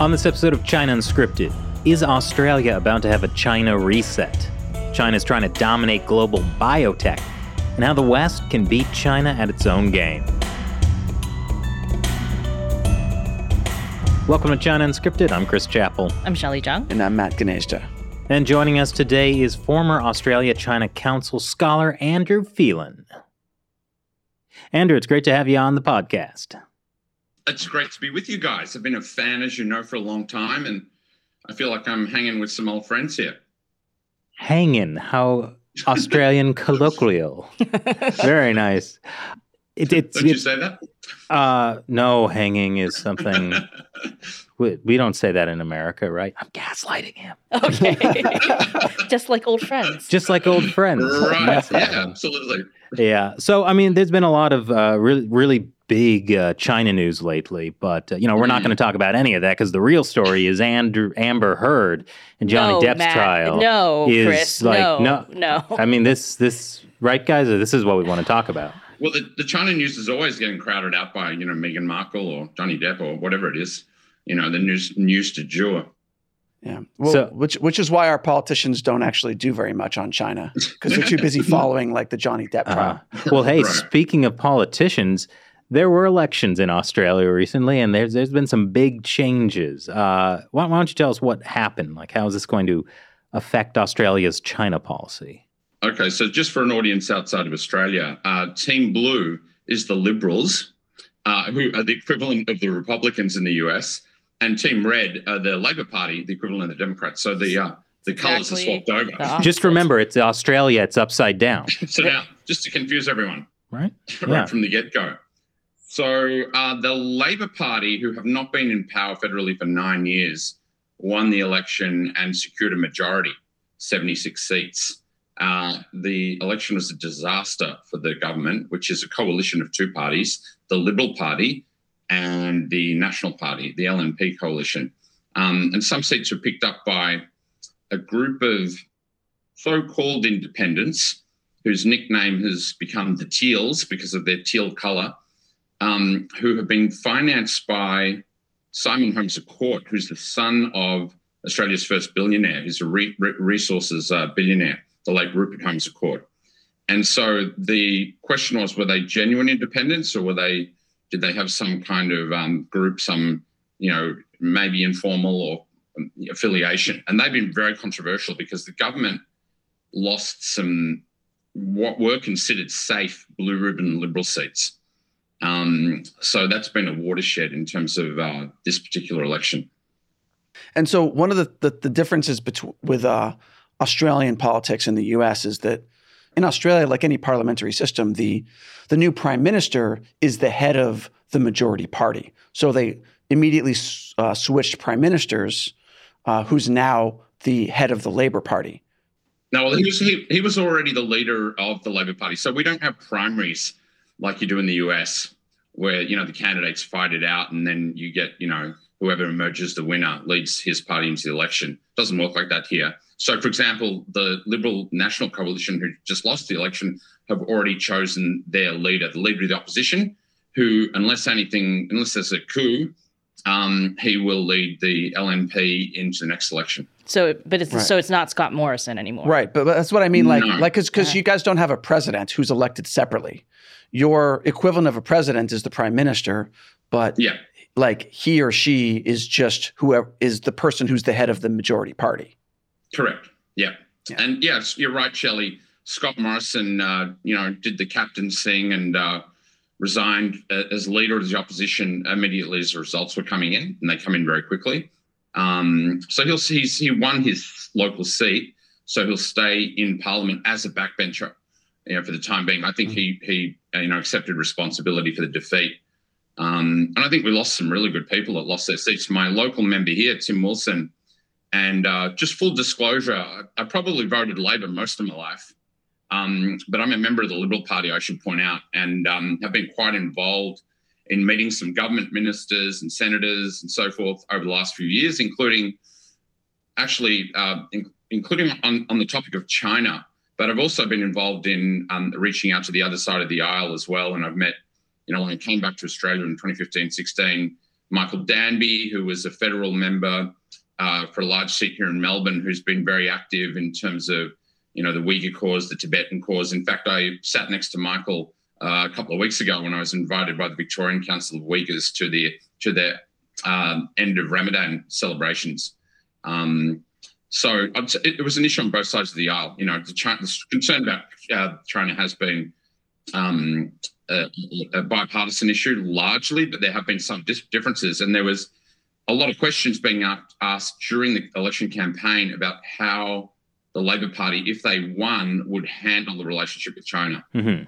On this episode of China Unscripted, is Australia about to have a China reset? China's trying to dominate global biotech, and how the West can beat China at its own game. Welcome to China Unscripted. I'm Chris Chappell. I'm Shelley Zhang. And I'm Matt Gnaizda. And joining us today is former Australia China Council scholar Andrew Phelan. Andrew, it's great to have you on the podcast. It's great to be with you guys. I've been a fan, as you know, for a long time, and I feel like I'm hanging with some old friends here. Hanging, how Australian colloquial. Very nice. It, it's, Don't you say that? Uh, no, hanging is something. we, we, don't say that in America, right? I'm gaslighting him. Okay. Just like old friends. Just like old friends. Right. yeah, absolutely. Yeah. So, I mean, there's been a lot of uh, really, really big uh, China news lately, but uh, you know we're not going to talk about any of that because the real story is Andrew, Amber Heard and Johnny no, Depp's Matt, trial. No, is Chris, like no, no, no. I mean this this right, guys. This is what we want to talk about. Well, the, the China news is always getting crowded out by you know Meghan Markle or Johnny Depp or whatever it is. You know the news news to jure. Yeah. Well, so, which which is why our politicians don't actually do very much on China because they're too busy following like the Johnny Depp trial. Uh, well, hey, right. speaking of politicians, there were elections in Australia recently, and there's there's been some big changes. Uh, why, why, don't you tell us what happened? Like, how is this going to affect Australia's China policy? Okay, so just for an audience outside of Australia, uh, Team Blue is the Liberals, uh, who are the equivalent of the Republicans in the US, and Team Red are the Labor Party, the equivalent of the Democrats. So the uh, the colours exactly. are swapped over. Just remember, it's Australia; it's upside down. so now, just to confuse everyone, right? right yeah. from the get go. So uh, the Labor Party, who have not been in power federally for nine years, won the election and secured a majority, 76 seats. Uh, the election was a disaster for the government, which is a coalition of two parties the Liberal Party and the National Party, the LNP coalition. Um, and some seats were picked up by a group of so called independents whose nickname has become the Teals because of their teal colour um, who have been financed by Simon Holmes Court, who's the son of Australia's first billionaire. who's a re- resources uh, billionaire, the late Rupert Holmes Court. And so the question was, were they genuine independents or were they, did they have some kind of um, group, some, you know, maybe informal or affiliation? And they've been very controversial because the government lost some what were considered safe blue ribbon liberal seats. Um, so that's been a watershed in terms of uh, this particular election. And so one of the, the, the differences between with uh, Australian politics and the U.S. is that in Australia, like any parliamentary system, the the new prime minister is the head of the majority party. So they immediately uh, switched prime ministers, uh, who's now the head of the Labor Party. No, well, he was he, he was already the leader of the Labor Party. So we don't have primaries like you do in the US, where you know the candidates fight it out, and then you get you know whoever emerges the winner leads his party into the election. Doesn't work like that here. So, for example, the Liberal National Coalition, who just lost the election, have already chosen their leader, the leader of the opposition, who, unless anything, unless there's a coup, um, he will lead the LNP into the next election. So, but it's right. so it's not Scott Morrison anymore, right? But, but that's what I mean, like, no. like because because you guys don't have a president who's elected separately your equivalent of a president is the prime minister, but yeah. like he or she is just whoever is the person who's the head of the majority party. Correct. Yeah. yeah. And yes, you're right, Shelley. Scott Morrison, uh, you know, did the captain thing and uh, resigned uh, as leader of the opposition immediately as the results were coming in, and they come in very quickly. Um, so he'll he's, he won his local seat, so he'll stay in Parliament as a backbencher you know, for the time being. I think he he you know accepted responsibility for the defeat. Um, and I think we lost some really good people that lost their seats. My local member here, Tim Wilson, and uh, just full disclosure, I, I, probably voted Labor most of my life, um, but I'm a member of the Liberal Party, I should point out, and um, have been quite involved in meeting some government ministers and senators and so forth over the last few years, including actually uh, in, including on, on the topic of China. But I've also been involved in um, reaching out to the other side of the aisle as well. And I've met, you know, when I came back to Australia in 2015, 16, Michael Danby, who was a federal member uh, for a large seat here in Melbourne, who's been very active in terms of, you know, the Uyghur cause, the Tibetan cause. In fact, I sat next to Michael uh, a couple of weeks ago when I was invited by the Victorian Council of Uyghurs to the to their um, end of Ramadan celebrations. Um, so it, was an issue on both sides of the aisle. You know, the, China, the concern about uh, China has been um, a, a, bipartisan issue largely, but there have been some differences. And there was a lot of questions being asked during the election campaign about how the Labor Party, if they won, would handle the relationship with China. Mm-hmm.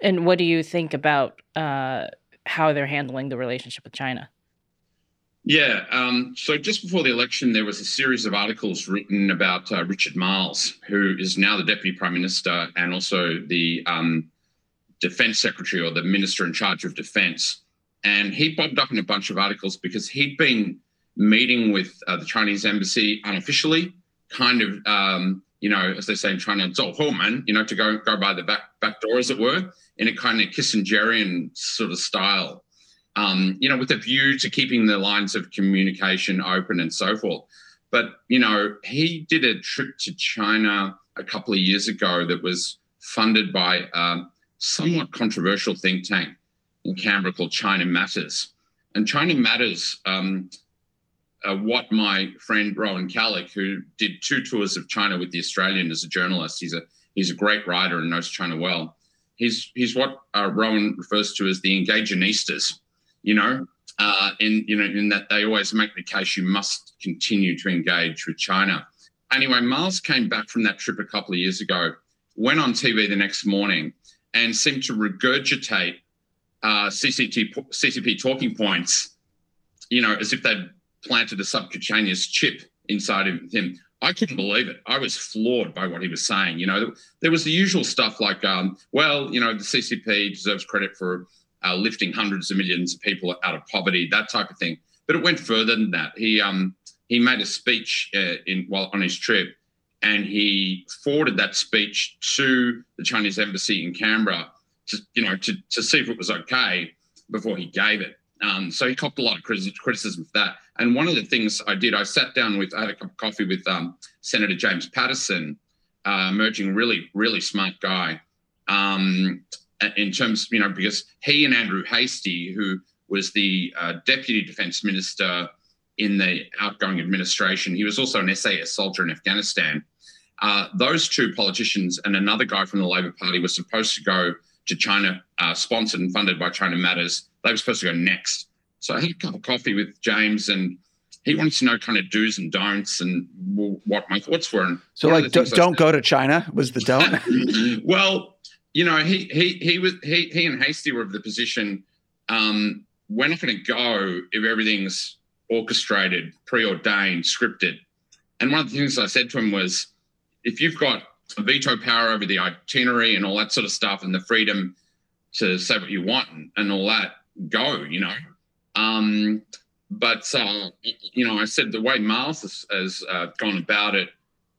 And what do you think about uh, how they're handling the relationship with China? Yeah. Um, so just before the election, there was a series of articles written about uh, Richard Marles, who is now the Deputy Prime Minister and also the um, Defense Secretary or the Minister in charge of Defense. And he bobbed up in a bunch of articles because he'd been meeting with uh, the Chinese embassy unofficially, kind of, um, you know, as they say in China, man, you know, to go go by the back back door, as it were, in a kind of Kissingerian sort of style, um, you know, with a view to keeping the lines of communication open and so forth. But you know, he did a trip to China a couple of years ago that was funded by a somewhat controversial think tank in Canberra called China Matters. And China Matters, um, uh, what my friend Rowan Callick, who did two tours of China with the Australian as a journalist, he's a he's a great writer and knows China well. He's he's what uh, Rowan refers to as the engaginistas, you know, uh, in you know in that they always make the case you must continue to engage with China. Anyway, Marles came back from that trip a couple of years ago, went on TV the next morning, and seemed to regurgitate uh, CCT, CCP talking points, you know, as if they'd planted a subcutaneous chip inside of him. I couldn't believe it. I was floored by what he was saying. You know, there was the usual stuff like, um, well, you know, the CCP deserves credit for uh, lifting hundreds of millions of people out of poverty, that type of thing. But it went further than that. He um, he made a speech uh, in while on his trip, and he forwarded that speech to the Chinese embassy in Canberra to you know to, to see if it was okay before he gave it. Um, so he copped a lot of criticism for that. And one of the things I did, I sat down with, I had a cup of coffee with um, Senator James Paterson, uh, emerging really, really smart guy. Um, in terms, you know, because he and Andrew Hastie, who was the uh, deputy defense minister in the outgoing administration, he was also an SAS soldier in Afghanistan. Uh, those two politicians and another guy from the Labor Party were supposed to go to China, uh, sponsored and funded by China Matters. They were supposed to go next. So I had a cup of coffee with James, and he wanted to know kind of do's and don'ts and what my thoughts were. And so, like, do, not go to China was the don't. well, you know, he he he was he he and Hastie were of the position. Um, we're not going to go if everything's orchestrated, preordained, scripted. And one of the things I said to him was, if you've got veto power over the itinerary and all that sort of stuff and the freedom to say what you want and, and all that, go, you know. Um, but, uh, you know, I said the way Marles has, has uh, gone about it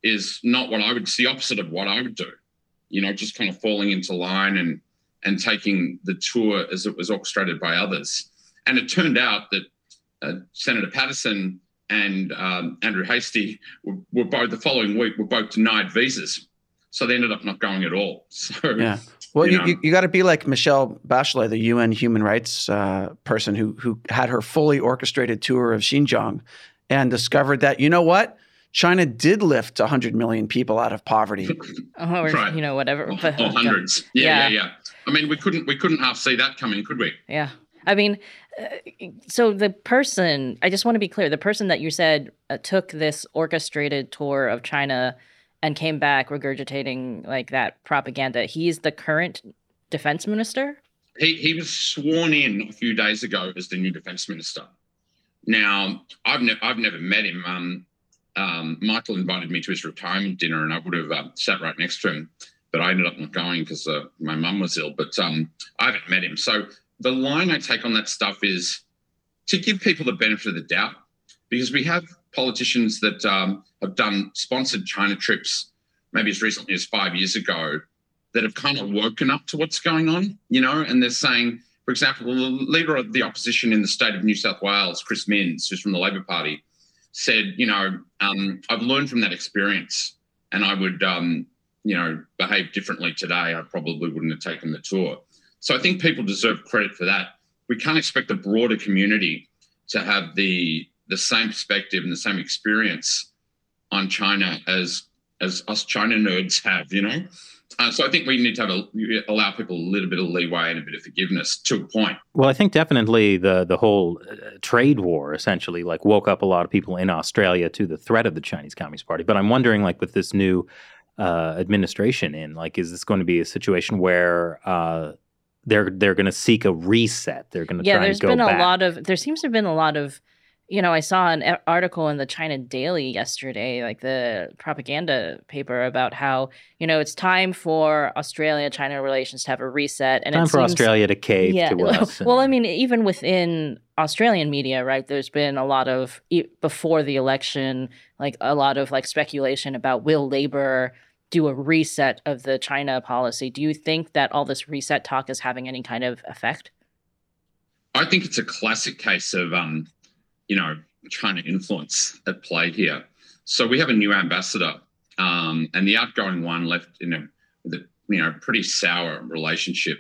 is not what I would, it's the opposite of what I would do, you know, just kind of falling into line and, and taking the tour as it was orchestrated by others. And it turned out that uh, Senator Paterson and um, Andrew Hastie were, were, both the following week were both denied visas so they ended up not going at all. So yeah. Well, you, you, you got to be like Michelle Bachelet, the UN human rights uh, person who who had her fully orchestrated tour of Xinjiang and discovered that you know what China did lift 100 million people out of poverty. oh, or, right. you know whatever. But, oh, hundreds. Yeah, yeah, yeah, yeah. I mean, we couldn't we couldn't half see that coming, could we? Yeah. I mean, uh, so the person, I just want to be clear, the person that you said uh, took this orchestrated tour of China and came back regurgitating like that propaganda. He's the current defense minister. He he was sworn in a few days ago as the new defense minister. Now I've never I've never met him. Um, um, Michael invited me to his retirement dinner, and I would have uh, sat right next to him, but I ended up not going because uh, my mum was ill. But um, I haven't met him. So the line I take on that stuff is to give people the benefit of the doubt, because we have politicians that um, have done sponsored China trips, maybe as recently as five years ago, that have kind of woken up to what's going on, you know, and they're saying For example, the leader of the opposition in the state of New South Wales, Chris Minns, who's from the Labor Party, said, you know, um, I've learned from that experience and I would, um, you know, behave differently today. I probably wouldn't have taken the tour. So I think people deserve credit for that. We can't expect the broader community to have the the same perspective and the same experience on China as as us China nerds have, you know. Uh, so I think we need to have a, allow people a little bit of leeway and a bit of forgiveness to a point. Well, I think definitely the the whole uh, trade war essentially like woke up a lot of people in Australia to the threat of the Chinese Communist Party. But I'm wondering, like with this new uh, administration in, like, is this going to be a situation where uh, they're they're going to seek a reset? They're going to yeah. try There's and go been a back. lot of. There seems to have been a lot of. You know, I saw an article in the China Daily yesterday, like the propaganda paper, about how you know it's time for Australia-China relations to have a reset, and Time it for seems, Australia to cave yeah. to us. well, I mean, even within Australian media, right? There's been a lot of e- before the election, like a lot of like speculation about will Labor do a reset of the China policy. Do you think that all this reset talk is having any kind of effect? I think it's a classic case of, um, you know, China influence at play here. So we have a new ambassador, um, and the outgoing one left in a, you know pretty sour relationship.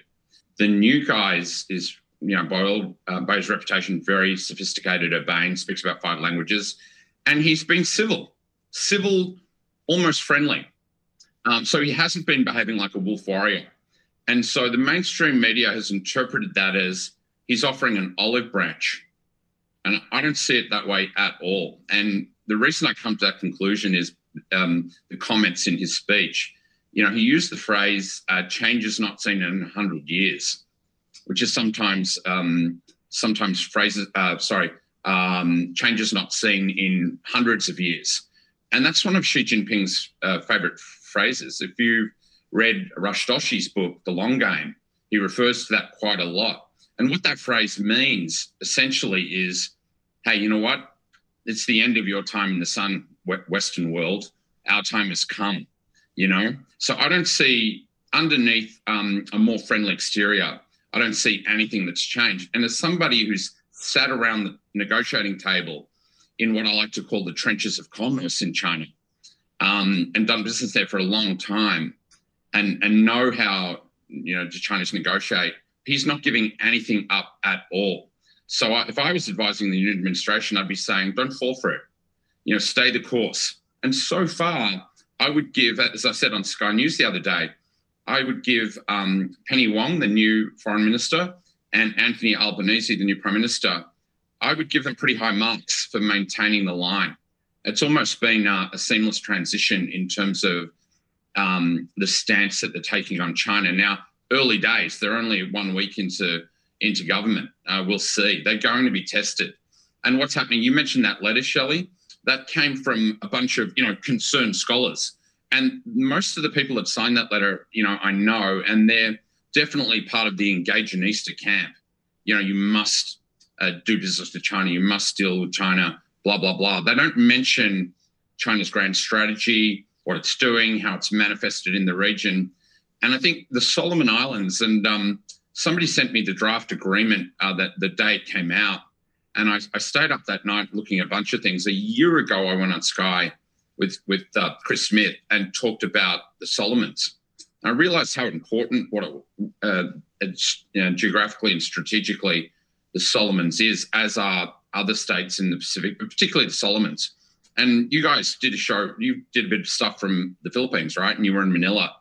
The new guy is, is you know by all uh, by his reputation very sophisticated, urbane, speaks about five languages, and he's been civil, civil, almost friendly. Um, so he hasn't been behaving like a wolf warrior, and so the mainstream media has interpreted that as he's offering an olive branch. And I don't see it that way at all. And the reason I come to that conclusion is um, the comments in his speech. You know, he used the phrase uh, "changes not seen in hundred years," which is sometimes um, sometimes phrases. Uh, sorry, um, changes not seen in hundreds of years, and that's one of Xi Jinping's uh, favorite phrases. If you read Rush Doshi's book, The Long Game, he refers to that quite a lot. And what that phrase means essentially is, hey, you know what? It's the end of your time in the sun, Western world. Our time has come, you know? So I don't see underneath um, a more friendly exterior, I don't see anything that's changed. And as somebody who's sat around the negotiating table in what I like to call the trenches of commerce in China um, and done business there for a long time and, and know how, you know, the Chinese negotiate, he's not giving anything up at all. So I, if I was advising the new administration, I'd be saying, don't fall for it. You know, stay the course. And so far, I would give, as I said on Sky News the other day, I would give um, Penny Wong, the new foreign minister, and Anthony Albanese, the new prime minister, I would give them pretty high marks for maintaining the line. It's almost been uh, a seamless transition in terms of um, the stance that they're taking on China. Now, early days. They're only one week into into government. Uh, we'll see. They're going to be tested. And what's happening? You mentioned that letter, Shelley. That came from a bunch of you know concerned scholars, and most of the people that signed that letter, you know, I know, and they're definitely part of the Engageanista camp. You know, you must uh, do business with China. You must deal with China. Blah blah blah. They don't mention China's grand strategy, what it's doing, how it's manifested in the region. And I think the Solomon Islands, and um, somebody sent me the draft agreement uh, that the day it came out. And I, I, stayed up that night looking at a bunch of things. A year ago, I went on Sky with, with uh, Chris Smith and talked about the Solomons. I realized how important, what uh, you know, geographically and strategically, the Solomons is, as are other states in the Pacific, but particularly the Solomons. And you guys did a show, you did a bit of stuff from the Philippines, right? And you were in Manila.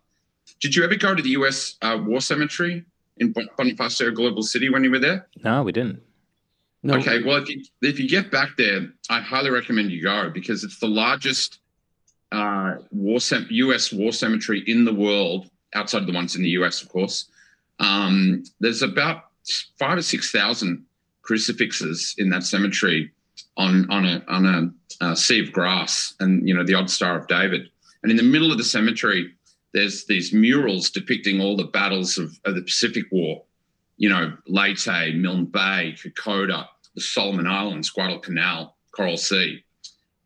Did you ever go to the U.S. Uh, War Cemetery in Bonifacio Global City when you were there? No, we didn't. No. Okay, well, if you if you get back there, I highly recommend you go because it's the largest uh, war cem- U.S. war cemetery in the world, outside of the ones in the U.S., of course. Um, there's about five or six thousand crucifixes in that cemetery on on a on a, a sea of grass, and you know the odd Star of David. And in the middle of the cemetery, there's these murals depicting all the battles of, of the Pacific War. You know, Leyte, Milne Bay, Kokoda, the Solomon Islands, Guadalcanal, Coral Sea.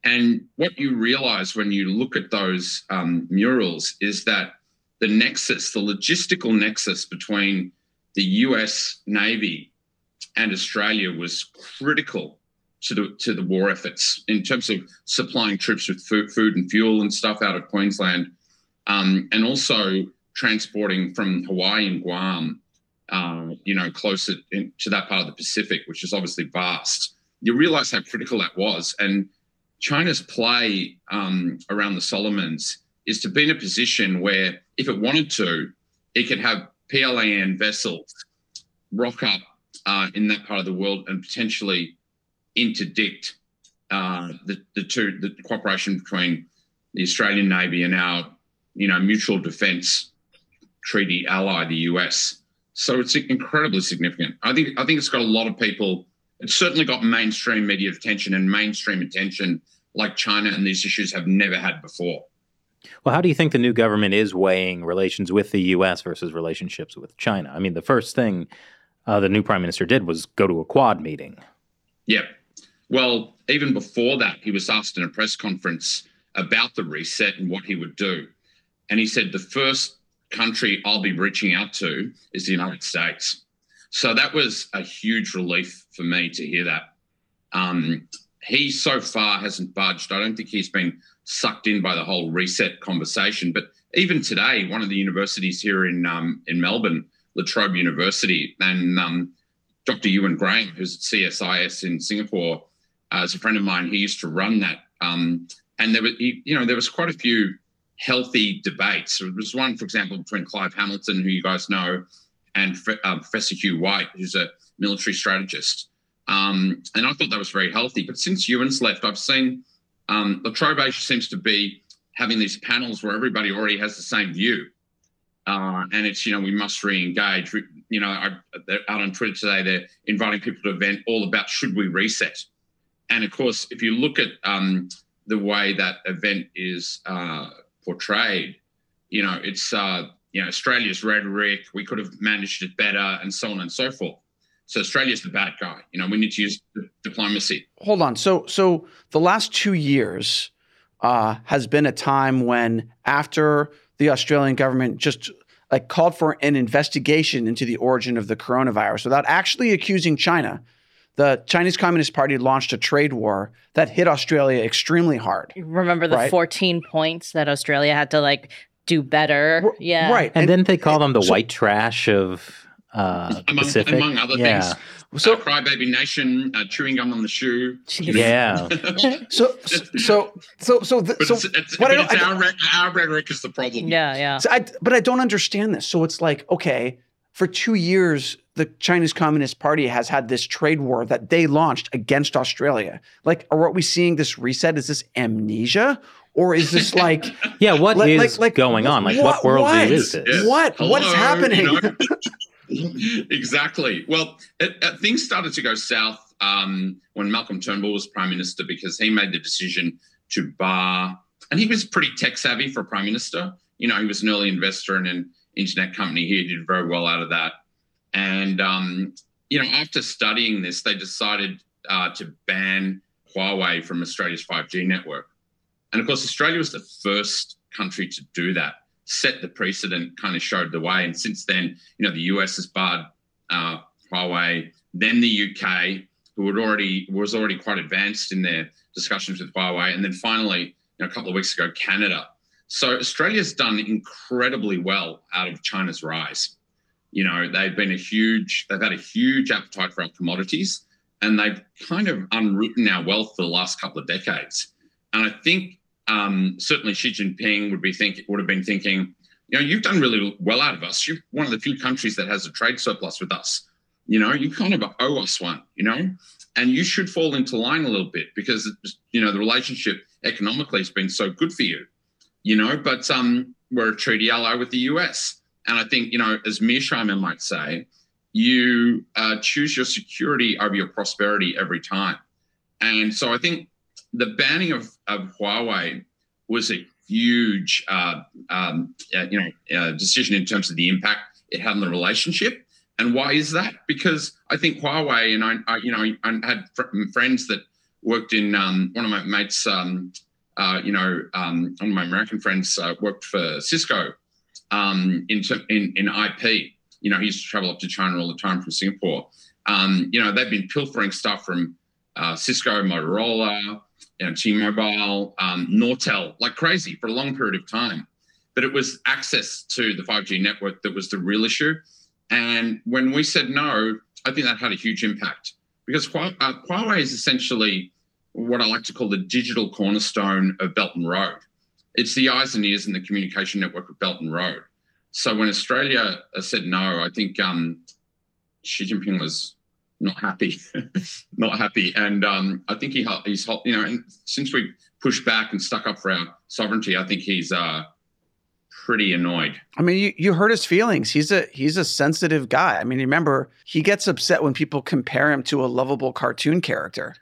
And what you realize when you look at those um, murals is that the nexus, the logistical nexus between the US Navy and Australia was critical to the to the war efforts in terms of supplying troops with food, food and fuel and stuff out of Queensland, um, and also transporting from Hawaii and Guam, uh, you know, closer in, to that part of the Pacific, which is obviously vast. You realize how critical that was, and China's play um, around the Solomons is to be in a position where, if it wanted to, it could have PLAN vessels rock up uh, in that part of the world and potentially interdict uh, the, the two the cooperation between the Australian Navy and our you know mutual defence treaty ally, the US. So it's incredibly significant. I think I think it's got a lot of people. It's certainly got mainstream media attention and mainstream attention like China and these issues have never had before. Well, how do you think the new government is weighing relations with the U.S. versus relationships with China? I mean, the first thing uh, the new prime minister did was go to a Quad meeting. Yeah. Well, even before that, he was asked in a press conference about the reset and what he would do. And he said, the first country I'll be reaching out to is the United States. So that was a huge relief for me to hear that. Um, he so far hasn't budged. I don't think he's been sucked in by the whole reset conversation. But even today, one of the universities here in um, in Melbourne, La Trobe University, and um, Dr. Euan Graham, who's at CSIS in Singapore, uh, is a friend of mine. He used to run that, um, and there was, he, you know, there was quite a few healthy debates. There was one, for example, between Clive Hamilton, who you guys know, and uh, Professor Hugh White, who's a military strategist. Um, and I thought that was very healthy. But since Euan's left, I've seen um, La Trobe Asia seems to be having these panels where everybody already has the same view. Uh, and it's, you know, we must re engage. You know, I, out on Twitter today, they're inviting people to event all about should we reset? And of course, if you look at um, the way that event is uh, portrayed, you know, it's, uh, you know, Australia's rhetoric, we could have managed it better, and so on and so forth. So Australia's the bad guy. You know, we need to use diplomacy. Hold on. So, so the last two years uh, has been a time when, after the Australian government just like called for an investigation into the origin of the coronavirus without actually accusing China, the Chinese Communist Party launched a trade war that hit Australia extremely hard. Remember the right? 14 points that Australia had to like do better. Yeah. Right. And, and then they call them the so, white trash of uh, among, Pacific. among other yeah. things. So, uh, Crybaby Nation, uh, chewing gum on the shoe. Yeah. so, so, so, so, th- so, it's, it's, but it's our, re- our rhetoric is the problem. Yeah, yeah. So I, but I don't understand this. So it's like, okay, for two years, the Chinese Communist Party has had this trade war that they launched against Australia. Like, are what we seeing this reset? Is this amnesia? Or is this like yeah? What like, is like, like, going on? Like what, what worldview is this? Yes. What Hello, what's happening? You know? exactly. Well, it, it, things started to go south um, when Malcolm Turnbull was prime minister because he made the decision to bar, and he was pretty tech savvy for a prime minister. You know, he was an early investor in an internet company. He did very well out of that. And um, you know, after studying this, they decided uh, to ban Huawei from Australia's 5G network. And of course, Australia was the first country to do that set the precedent, kind of showed the way. And since then, you know, the US has barred uh, Huawei, then the UK, who had already was already quite advanced in their discussions with Huawei, and then finally, you know, a couple of weeks ago, Canada. So Australia's done incredibly well out of China's rise. You know, they've been a huge, they've had a huge appetite for our commodities, and they've kind of unwritten our wealth for the last couple of decades. And I think um, certainly Xi Jinping would be think would have been thinking, you know, you've done really well out of us. You're one of the few countries that has a trade surplus with us. You know, you kind of owe us one. You know, and you should fall into line a little bit because you know the relationship economically has been so good for you. You know, but um, we're a treaty ally with the US, and I think you know, as Mearsheimer might say, you uh, choose your security over your prosperity every time. And so I think the banning of, of Huawei was a huge, uh, um, uh, you know, uh, decision in terms of the impact it had on the relationship. And why is that? Because I think Huawei, and I, I you know, I had fr- friends that worked in um, one of my mates, um, uh, you know, um, one of my American friends uh, worked for Cisco um, in, in, in IP. You know, he used to travel up to China all the time from Singapore. Um, you know, they've been pilfering stuff from uh, Cisco, Motorola, you know, T-Mobile, um, Nortel, like crazy for a long period of time. But it was access to the 5G network that was the real issue. And when we said no, I think that had a huge impact because uh, Huawei is essentially what I like to call the digital cornerstone of Belt and Road. It's the eyes and ears in the communication network of Belt and Road. So when Australia said no, I think um, Xi Jinping was not happy, not happy, and um, I think he he's you know, and since we pushed back and stuck up for our sovereignty, I think he's uh, pretty annoyed. I mean, you, you hurt his feelings. He's a he's a sensitive guy. I mean, remember he gets upset when people compare him to a lovable cartoon character.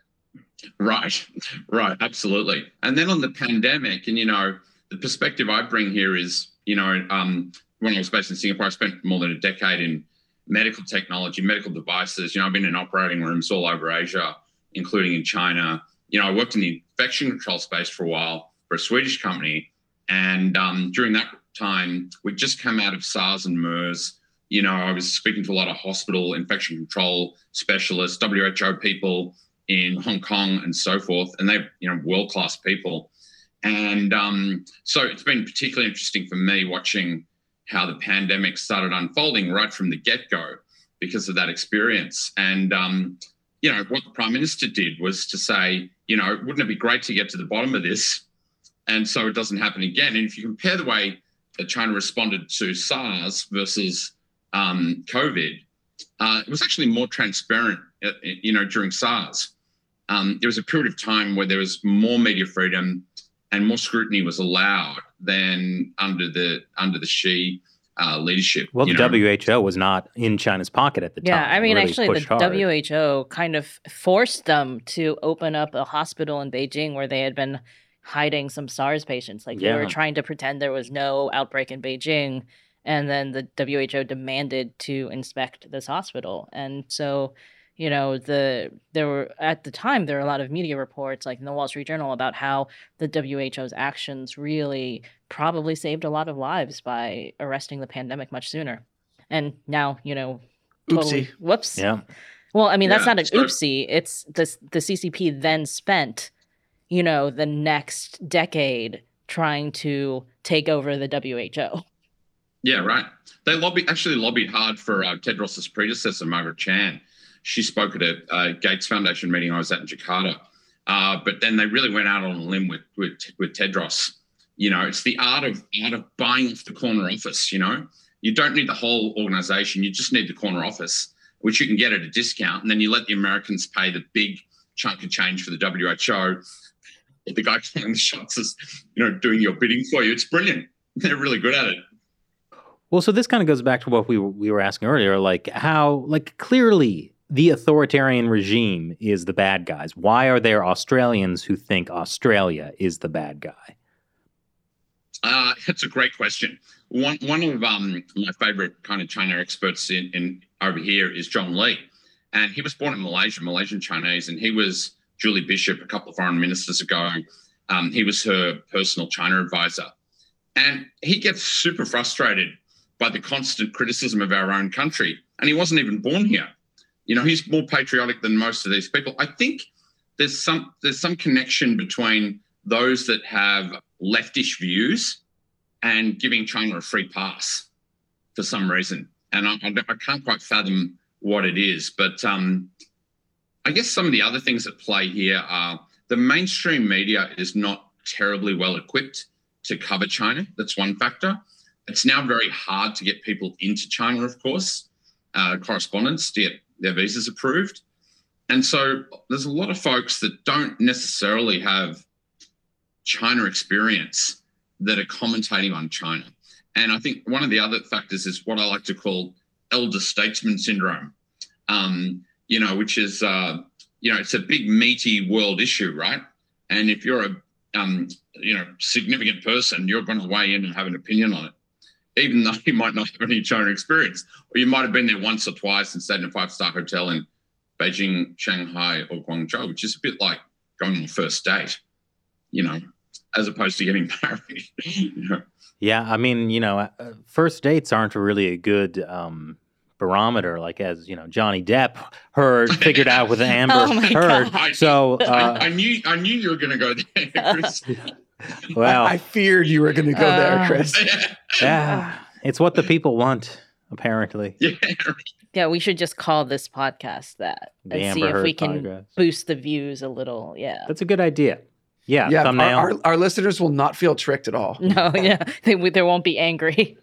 Right, right, absolutely. And then on the pandemic, and you know, the perspective I bring here is, you know, um, when I was based in Singapore, I spent more than a decade in medical technology, medical devices. You know, I've been in operating rooms all over Asia, including in China. You know, I worked in the infection control space for a while for a Swedish company. And um, during that time, we'd just come out of SARS and MERS. You know, I was speaking to a lot of hospital infection control specialists, WHO people in Hong Kong and so forth. And they're, you know, world class people. And um, so it's been particularly interesting for me watching how the pandemic started unfolding right from the get go because of that experience. And, um, you know, what the Prime Minister did was to say, you know, wouldn't it be great to get to the bottom of this? And so it doesn't happen again. And if you compare the way that China responded to SARS versus um, COVID, uh, it was actually more transparent, uh, you know, during SARS. Um, there was a period of time where there was more media freedom and more scrutiny was allowed than under the under the Xi uh, leadership. Well, the know. WHO was not in China's pocket at the yeah, time. Yeah, I mean, really actually, the hard. WHO kind of forced them to open up a hospital in Beijing where they had been hiding some SARS patients. Like yeah. they were trying to pretend there was no outbreak in Beijing, and then the WHO demanded to inspect this hospital, and so you know the there were at the time there were a lot of media reports like in the wall street journal about how the who's actions really probably saved a lot of lives by arresting the pandemic much sooner. And now you know totally, oopsie. whoops. Yeah. Well i mean that's yeah, not an oopsie. It's the, the ccp then spent you know the next decade trying to take over the who yeah right. They lobbied actually lobbied hard for uh, tedros's predecessor margaret chan she spoke at a, a Gates Foundation meeting I was at in Jakarta. Uh, but then they really went out on a limb with, with with Tedros. You know, it's the art of art of buying off the corner office. You know, you don't need the whole organization; you just need the corner office, which you can get at a discount, and then you let the Americans pay the big chunk of change for the WHO. The guy calling the shots is, you know, doing your bidding for you. It's brilliant. They're really good at it. Well, so this kind of goes back to what we we were asking earlier, like how, like clearly the authoritarian regime is the bad guys. Why are there Australians who think Australia is the bad guy? Uh, that's a great question. One one of um, my favorite kind of China experts in, in over here is John Lee, and he was born in Malaysia, Malaysian Chinese, and he was Julie Bishop a couple of foreign ministers ago. Um, he was her personal China advisor, and he gets super frustrated by the constant criticism of our own country, and he wasn't even born here. You know, he's more patriotic than most of these people. I think there's some there's some connection between those that have leftish views and giving China a free pass for some reason. And I, I can't quite fathom what it is. But um, I guess some of the other things at play here are the mainstream media is not terribly well equipped to cover China. That's one factor. It's now very hard to get people into China, of course, uh, correspondence to get their visas approved. And so there's a lot of folks that don't necessarily have China experience that are commentating on China. And I think one of the other factors is what I like to call elder statesman syndrome, um, you know, which is, uh, you know, it's a big, meaty world issue, right? And if you're a, um, you know, significant person, you're going to weigh in and have an opinion on it even though you might not have any China experience, or you might have been there once or twice and stayed in a five star hotel in Beijing, Shanghai, or Guangzhou, which is a bit like going on a first date, you know, as opposed to getting married. you know? Yeah, I mean, you know, uh, first dates aren't really a good um, barometer, like as you know, Johnny Depp heard, figured out with Amber Oh Heard. God. So, I, uh, I knew I knew you were going to go there, Chris. well, I, I feared you were going to go there, Uh, Chris. yeah, it's what the people want, apparently. yeah, Yeah, we should just call this podcast that The and see Amber if Heard we can podcast. boost the views a little. Yeah. That's a good idea. Yeah, Yeah, our, thumbnail. our, our listeners will not feel tricked at all. No, yeah, they, they won't be angry.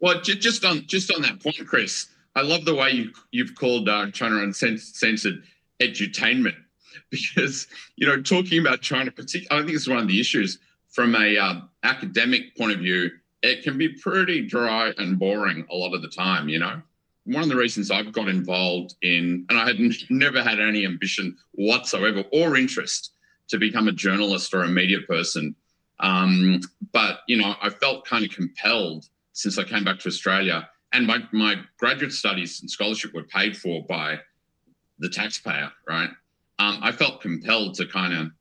Well, ju- just on just on that point, Chris, I love the way you you've called uh, China uncensored edutainment because you know talking about China, particularly, I think it's one of the issues from a uh, academic point of view. It can be pretty dry and boring a lot of the time. You know, one of the reasons I've got involved in, and I had never had any ambition whatsoever or interest to become a journalist or a media person. Um, but you know, I felt kind of compelled since I came back to Australia, and my my graduate studies and scholarship were paid for by the taxpayer, right? Um, I felt compelled to kind of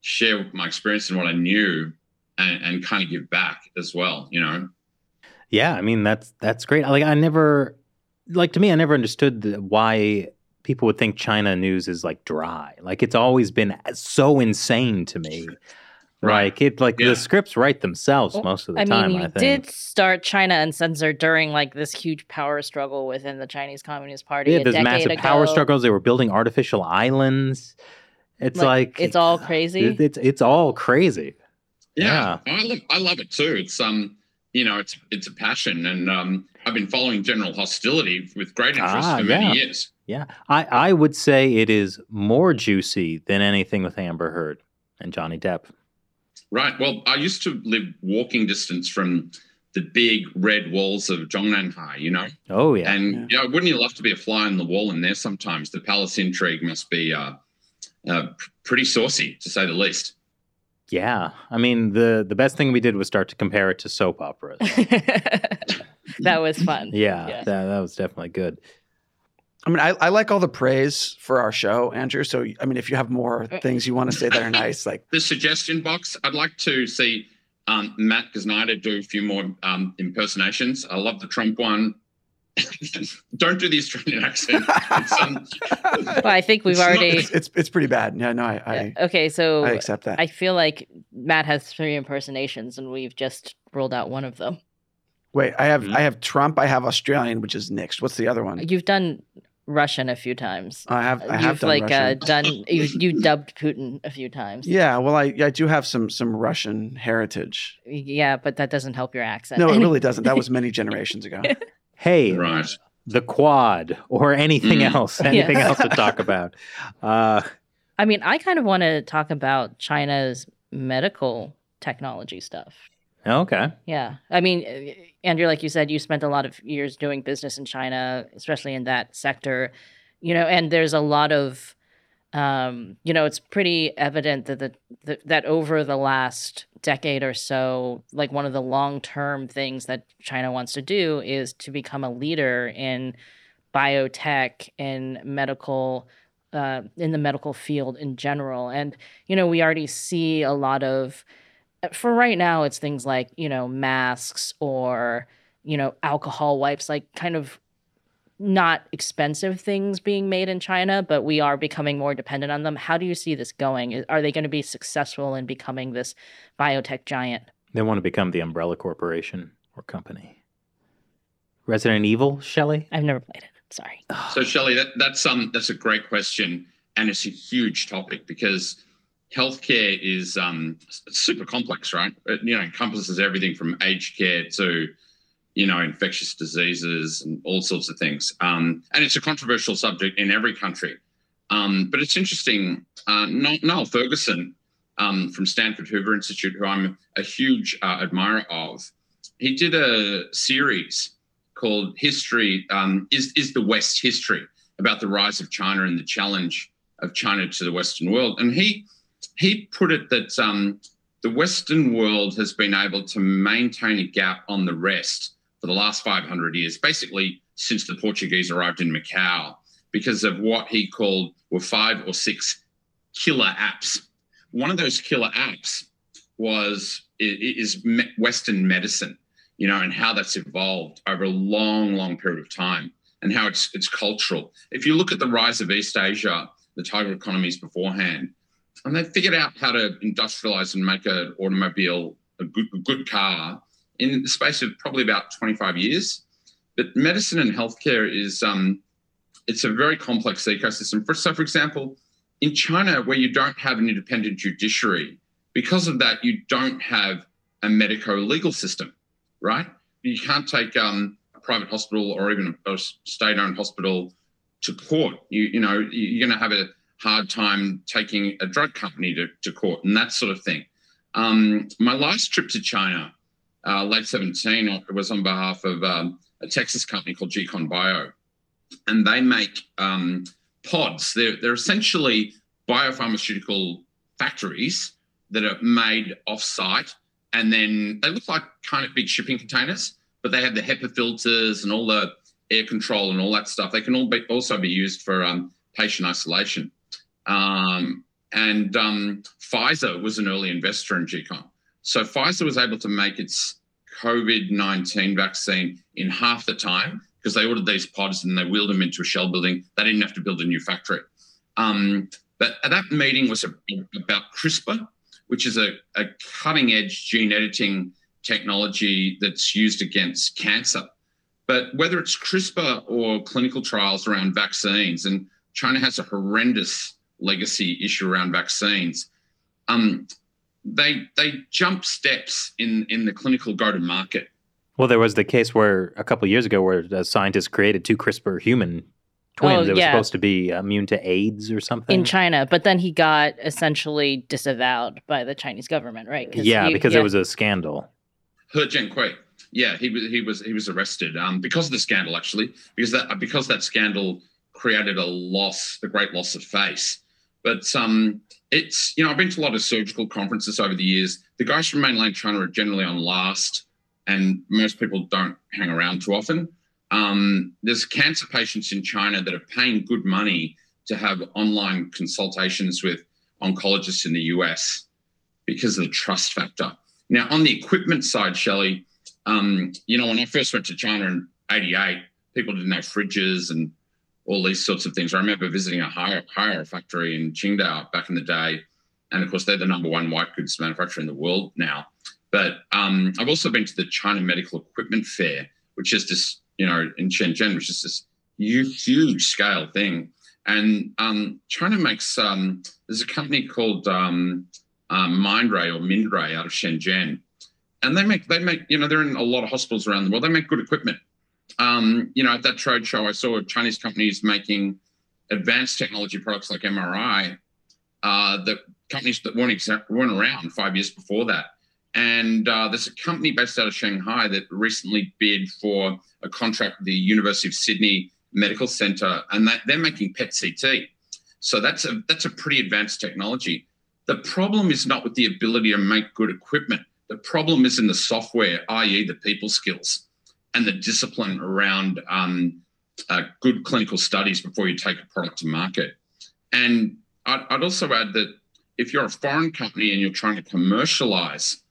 share my experience and what I knew, and, and kind of give back as well. You know, Yeah, I mean that's that's great. Like I never, like to me, I never understood the, why people would think China news is like dry. Like it's always been so insane to me. Right. Like it, like Yeah. the scripts write themselves Well, most of the I time. mean, I you think. did start China Uncensored during like this huge power struggle within the Chinese Communist Party. Yeah, a there's decade massive power struggles. They were building artificial islands. It's like, it's all crazy. it- it's it's all crazy. yeah, I love I love it too. It's um, you know, it's it's a passion, and um, I've been following general hostility with great interest Ah, for many yeah. years. Yeah, I I would say it is more juicy than anything with Amber Heard and Johnny Depp. Right. Well, I used to live walking distance from the big red walls of Zhongnanhai, you know, Oh yeah, and yeah. wouldn't you love to be a fly on the wall in there? Sometimes the palace intrigue must be uh, uh, pretty saucy, to say the least. yeah. I mean, the the best thing we did was start to compare it to soap operas. that was fun. Yeah, Yeah. That, that was definitely good. I mean, I, I like all the praise for our show, Andrew. So, I mean, if you have more things you want to say that are nice, like, The suggestion box. I'd like to see um, Matt Gnaizda do a few more um, impersonations. I love the Trump one. Don't do the Australian accent. Um, Well, I think we've It's not- already. it's, it's it's pretty bad. Yeah, no, I I, Okay, so I accept that. I feel like Matt has three impersonations, and we've just ruled out one of them. Wait, I have Mhm. I have Trump. I have Australian, which is next. What's the other one? You've done Russian a few times. I have I You've done like uh, done you you dubbed Putin a few times. yeah, well, I I do have some some Russian heritage. Yeah, but that doesn't help your accent. No, it really doesn't. That was many generations ago. Hey, right. the quad or anything Mm. else, anything Yes. else to talk about. Uh, I mean, I kind of want to talk about China's medical technology stuff. okay. Yeah. I mean, uh, Andrew, like you said, you spent a lot of years doing business in China, especially in that sector, you know, and there's a lot of, um, you know, it's pretty evident that the, the that over the last decade or so, like one of the long term things that China wants to do is to become a leader in biotech and medical uh, in the medical field in general. And, you know, we already see a lot of, for right now, it's things like, you know, masks or, you know, alcohol wipes, like kind of not expensive things being made in China, but we are becoming more dependent on them. How do you see this going? Are they going to be successful in becoming this biotech giant? They want to become the umbrella corporation or company. Resident Evil, Shelley? I've never played it. Sorry. So Shelley, that, that's um that's a great question, and it's a huge topic because healthcare is um super complex, right? It you know encompasses everything from aged care to you know infectious diseases and all sorts of things. Um, and it's a controversial subject in every country. Um, but it's interesting. Uh, Niall Ferguson um, from Stanford Hoover Institute, who I'm a huge uh, admirer of, he did a series called "History um, is is the West History" about the rise of China and the challenge of China to the Western world. And he he put it that um, the Western world has been able to maintain a gap on the rest for the last 500 years, basically since the Portuguese arrived in Macau, because of what he called were five or six killer apps. One of those killer apps was is Western medicine, you know, and how that's evolved over a long, long period of time. and how it's it's cultural. If you look at the rise of East Asia, the tiger economies beforehand, and they figured out how to industrialize and make an automobile a good, a good car in the space of probably about 25 years. But medicine and healthcare is um, it's a very complex ecosystem. For, so, for example, in China, where you don't have an independent judiciary, because of that, you don't have a medico-legal system, right? You can't take um, a private hospital or even a, state-owned hospital to court. You, you know, you're going to have a hard time taking a drug company to, to court and that sort of thing. Um, my last trip to China, uh, late 17, it was on behalf of um, a Texas company called Gcon Bio. And they make um, pods. They're, they're essentially biopharmaceutical factories that are made off site. And then they look like kind of big shipping containers, but they have the HEPA filters and all the air control and all that stuff. They can all be, also be used for um, patient isolation. Um, and um, Pfizer was an early investor in GCON. So Pfizer was able to make its COVID 19 vaccine in half the time because they ordered these pods and they wheeled them into a shell building. They didn't have to build a new factory. Um, but that meeting was about CRISPR, which is a, a cutting edge gene editing technology that's used against cancer. But whether it's CRISPR or clinical trials around vaccines, and China has a horrendous legacy issue around vaccines. Um, they they jump steps in in the clinical go to market. Well, there was the case where a couple years ago where a scientist created two CRISPR human twins. Oh, it was yeah. supposed to be immune to AIDS or something in China, but then he got essentially disavowed by the Chinese government, right? Yeah, he, because yeah. it was a scandal. He Jiankui. Yeah, he was he was he was arrested um, because of the scandal actually because that because that scandal created a loss, a great loss of face. But um, it's, you know, I've been to a lot of surgical conferences over the years. The guys from mainland China are generally on last, and most people don't hang around too often. Um, there's cancer patients in China that are paying good money to have online consultations with oncologists in the US because of the trust factor. Now, on the equipment side, Shelley, um, you know, when I first went to China in 88, people didn't have fridges and all these sorts of things. I remember visiting a Haier, Haier factory in Qingdao back in the day. And of course, they're the number one white goods manufacturer in the world now. But um, I've also been to the China Medical Equipment Fair, which is this, you know, in Shenzhen, which is this huge, huge scale thing. And um, China makes, um, there's a company called um, um, Mindray or Mindray out of Shenzhen. And they make, they make, you know, they're in a lot of hospitals around the world. They make good equipment um, you know, at that trade show, I saw Chinese companies making advanced technology products like MRI uh, that companies that weren't, exa- weren't around five years before that. And uh, there's a company based out of Shanghai that recently bid for a contract with the University of Sydney Medical Center, and that they're making PET CT. So that's a that's a pretty advanced technology. The problem is not with the ability to make good equipment. The problem is in the software, i.e., the people skills and the discipline around um, uh, good clinical studies before you take a product to market. And I'd, I'd, also add that if you're a foreign company and you're trying to commercialize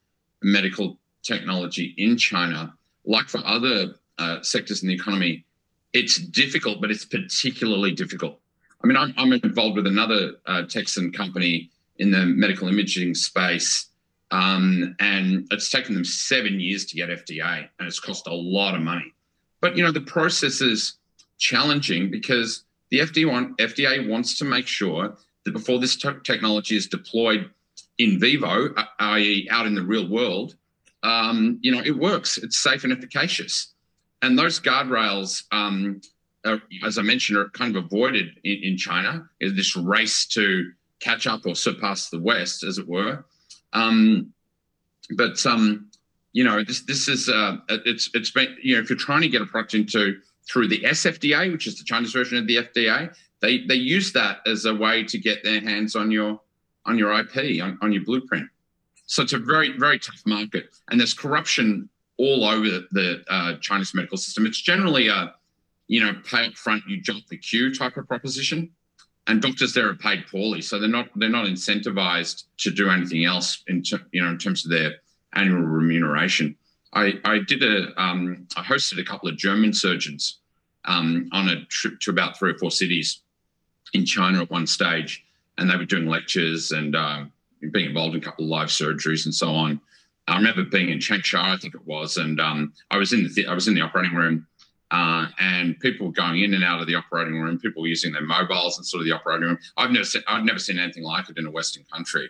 medical technology in China, like for other uh, sectors in the economy, it's difficult, but it's particularly difficult. I mean, I'm, I'm involved with another uh, Texan company in the medical imaging space um, and it's taken them seven years to get FDA, and it's cost a lot of money. But you know, the process is challenging because the FDA, want, FDA wants to make sure that before this te- technology is deployed in vivo, i.e., out in the real world, um, you know, it works. It's safe and efficacious. And those guardrails, um, are, as I mentioned, are kind of avoided in, in China. Is this race to catch up or surpass the West, as it were. Um, but um, you know, this this is uh, it's it's been you know if you're trying to get a product into through the SFDA, which is the Chinese version of the FDA, they they use that as a way to get their hands on your on your IP on, on your blueprint. So it's a very very tough market, and there's corruption all over the, the uh, Chinese medical system. It's generally a you know pay up front, you jump the queue type of proposition and doctors there are paid poorly, so they're not they're not incentivized to do anything else in ter, you know in terms of their annual remuneration. I, I did a um, I hosted a couple of German surgeons um, on a trip to about three or four cities in China at one stage, and they were doing lectures and um, being involved in a couple of live surgeries and so on. I remember being in Changsha, I think it was, and um, I was in the th- I was in the operating room, uh, and people going in and out of the operating room. People using their mobiles and sort of the operating room. I've never seen I've never seen anything like it in a Western country.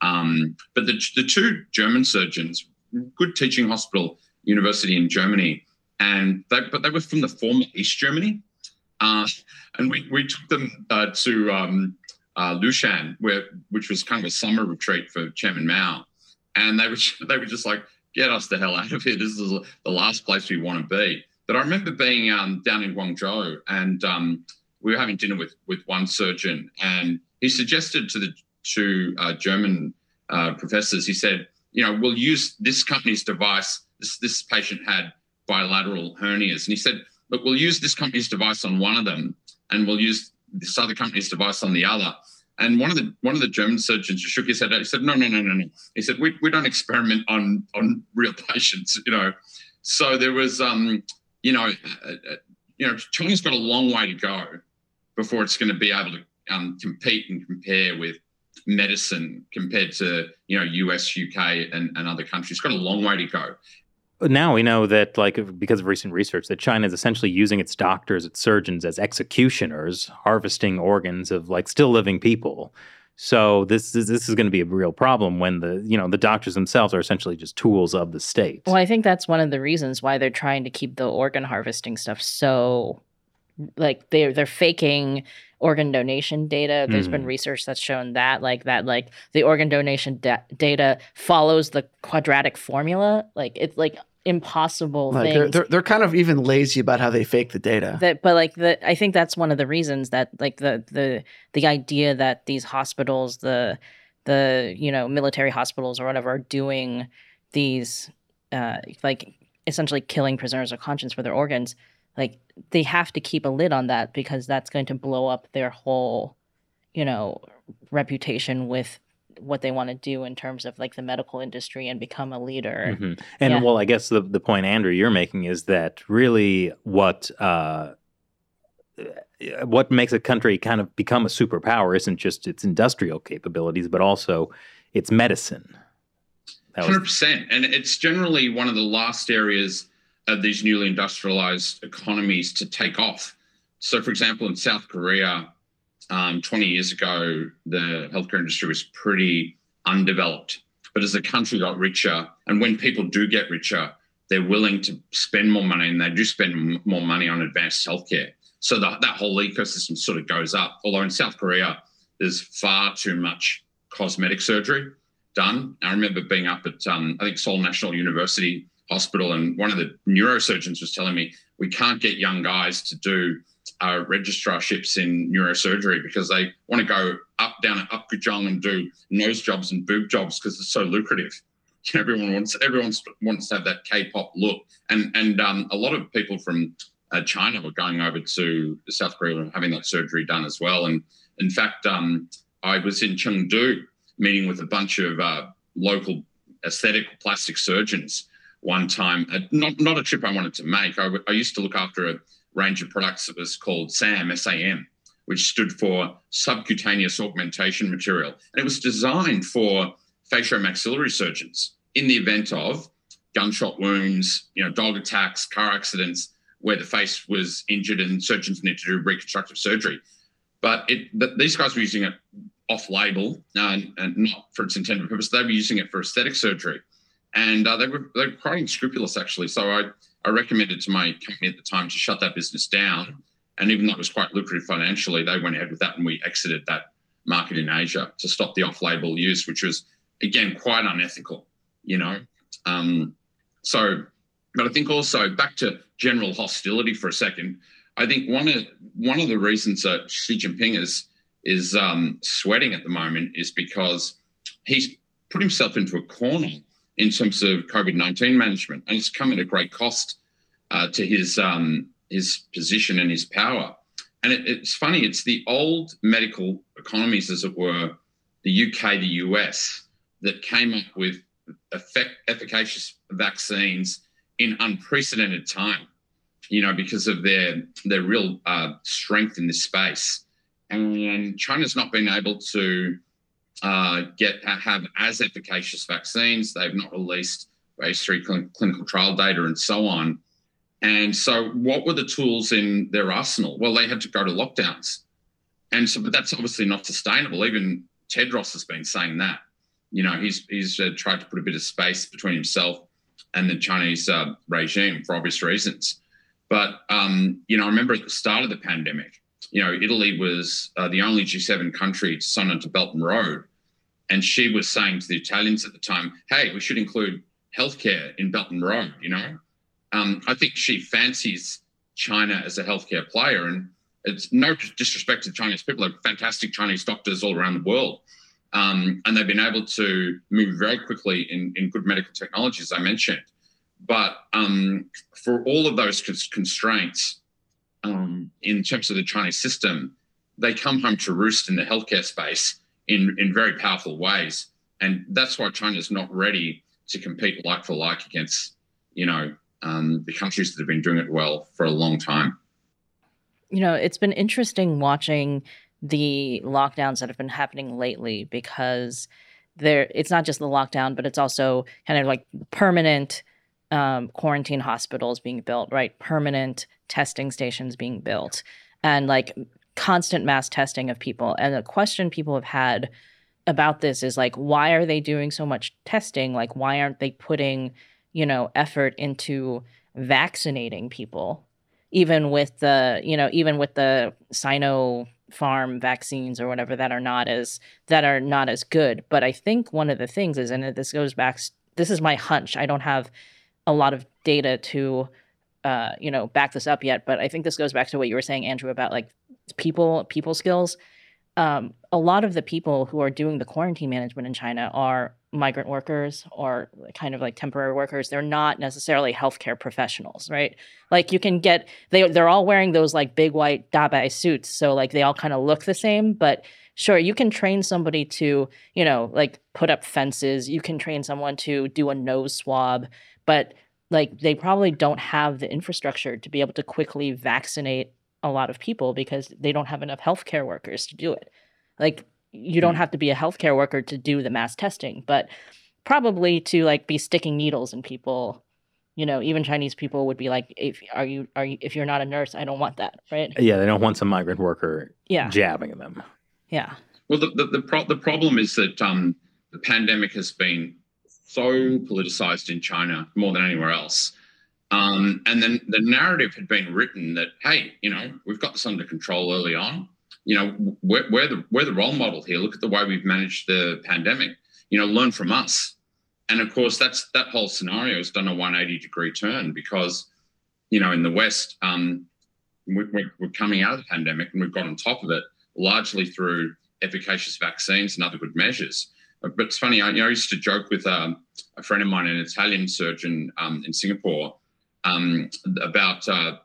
Um, but the the two German surgeons, good teaching hospital, university in Germany, and they but they were from the former East Germany, uh, and we we took them uh, to um, uh, Lushan, where which was kind of a summer retreat for Chairman Mao and they were they were just like, get us the hell out of here. This is the last place we want to be. But I remember being um, down in Guangzhou, and um, we were having dinner with with one surgeon, and he suggested to the two uh, German uh, professors, he said, you know, we'll use this company's device. This this patient had bilateral hernias, and he said, look, we'll use this company's device on one of them, and we'll use this other company's device on the other. And one of the one of the German surgeons shook his head. He said, "No, no, no, no, no." He said, "We, we don't experiment on on real patients, you know." So there was, um, you know, uh, uh, you know, China's got a long way to go before it's going to be able to um, compete and compare with medicine compared to you know US, UK, and, and other countries. It's got a long way to go now we know that like because of recent research that china is essentially using its doctors its surgeons as executioners harvesting organs of like still living people so this is this is going to be a real problem when the you know the doctors themselves are essentially just tools of the state. Well i think that's one of the reasons why they're trying to keep the organ harvesting stuff so like they're they're faking organ donation data. There's mm. been research that's shown that like that like the organ donation da- data follows the quadratic formula. Like it's like impossible like things. They're, they're, they're kind of even lazy about how they fake the data. That, but like the, I think that's one of the reasons that like the the the idea that these hospitals, the the you know military hospitals or whatever, are doing these uh, like essentially killing prisoners of conscience for their organs. Like they have to keep a lid on that because that's going to blow up their whole, you know, reputation with what they want to do in terms of like the medical industry and become a leader. Mm-hmm. And yeah. well, I guess the the point Andrew you're making is that really what uh, what makes a country kind of become a superpower isn't just its industrial capabilities, but also its medicine. Hundred percent, and it's generally one of the last areas of these newly industrialized economies to take off. So, for example, in South Korea, um, 20 years ago, the healthcare industry was pretty undeveloped. But as the country got richer, and when people do get richer, they're willing to spend more money and they do spend more money on advanced healthcare. So the, that whole ecosystem sort of goes up. Although in South Korea, there's far too much cosmetic surgery done. I remember being up at, um, I think, Seoul National University Hospital, and one of the neurosurgeons was telling me we can't get young guys to do uh, registrarships in neurosurgery because they want to go up down at Apgujeong and do nose jobs and boob jobs because it's so lucrative. everyone wants everyone wants to have that K-pop look, and and um, a lot of people from uh, China were going over to South Korea and having that surgery done as well. And in fact, um, I was in Chengdu meeting with a bunch of uh, local aesthetic plastic surgeons one time. Uh, not not a trip I wanted to make. I, I used to look after a range of products that was called SAM, SAM, which stood for subcutaneous augmentation material. And it was designed for facial-maxillary surgeons in the event of gunshot wounds, you know, dog attacks, car accidents, where the face was injured and surgeons need to do reconstructive surgery. But it, but these guys were using it off-label uh, and not for its intended purpose. They were using it for aesthetic surgery, and uh, they were they were quite unscrupulous actually. So I I recommended to my company at the time to shut that business down. And even though it was quite lucrative financially, they went ahead with that and we exited that market in Asia to stop the off label use, which was, again, quite unethical, you know. Um, so, but I think also back to general hostility for a second. I think one of one of the reasons that Xi Jinping is is um, sweating at the moment is because he's put himself into a corner in terms of COVID 19 management. And it's come at a great cost uh, to his, um, his position and his power. And it, it's funny, it's the old medical economies, as it were, the UK, the US, that came up with effect, efficacious vaccines in unprecedented time. you know, because of their their real uh, strength in this space. And China's not been able to uh, get have as efficacious vaccines. They've not released phase three cl- clinical trial data and so on. And so, what were the tools in their arsenal? Well, they had to go to lockdowns, and so, but that's obviously not sustainable. Even Tedros has been saying that. You know, he's he's uh, tried to put a bit of space between himself and the Chinese uh, regime for obvious reasons. But um, you know, I remember at the start of the pandemic, you know, Italy was uh, the only G7 country to sign onto Belt and Road, and Xi was saying to the Italians at the time, "Hey, we should include healthcare in Belt and Road." You know, um, I think Xi fancies China as a healthcare player, and it's no disrespect to Chinese people; they're fantastic Chinese doctors all around the world. Um, and they've been able to move very quickly in, in good medical technology, as I mentioned. But um, for all of those constraints, um, in terms of the Chinese system, they come home to roost in the healthcare space in, in very powerful ways. And that's why China's not ready to compete like for like against, you know, um, the countries that have been doing it well for a long time. You know, it's been interesting watching the lockdowns that have been happening lately because there it's not just the lockdown, but it's also kind of like permanent um, quarantine hospitals being built, right? Permanent testing stations being built, and like constant mass testing of people. And the question people have had about this is like, why are they doing so much testing? Like, why aren't they putting, you know, effort into vaccinating people? Even with the, you know, even with the Sino farm vaccines or whatever that are not as that are not as good. But I think one of the things is, and this goes back. This is my hunch. I don't have a lot of data to, uh, you know, back this up yet. But I think this goes back to what you were saying, Andrew, about like people people skills. Um, a lot of the people who are doing the quarantine management in China are migrant workers or kind of like temporary workers they're not necessarily healthcare professionals right like you can get they they're all wearing those like big white dabai suits so like they all kind of look the same but sure you can train somebody to you know like put up fences you can train someone to do a nose swab but like they probably don't have the infrastructure to be able to quickly vaccinate a lot of people because they don't have enough healthcare workers to do it like you don't hmm. have to be a healthcare worker to do the mass testing, but probably to like be sticking needles in people. You know, even Chinese people would be like, "If are you are you if you're not a nurse, I don't want that." Right? Yeah, they don't want some migrant worker yeah. jabbing them. Yeah. Well, the the the, pro- the problem is that um, the pandemic has been so politicized in China more than anywhere else. Um, and then the narrative had been written that, hey, you know, we've got this under control early on you know, we're, we're, the we're the role model here. Look at the way we've managed the pandemic. You know, learn from us. And of course, that's that whole scenario has done a 180 degree turn because, you know, in the West, um, we're, we're coming out of the pandemic and we've got on top of it largely through efficacious vaccines and other good measures. But it's funny, I, you know, I used to joke with um, a friend of mine, an Italian surgeon um, in Singapore, um, about uh,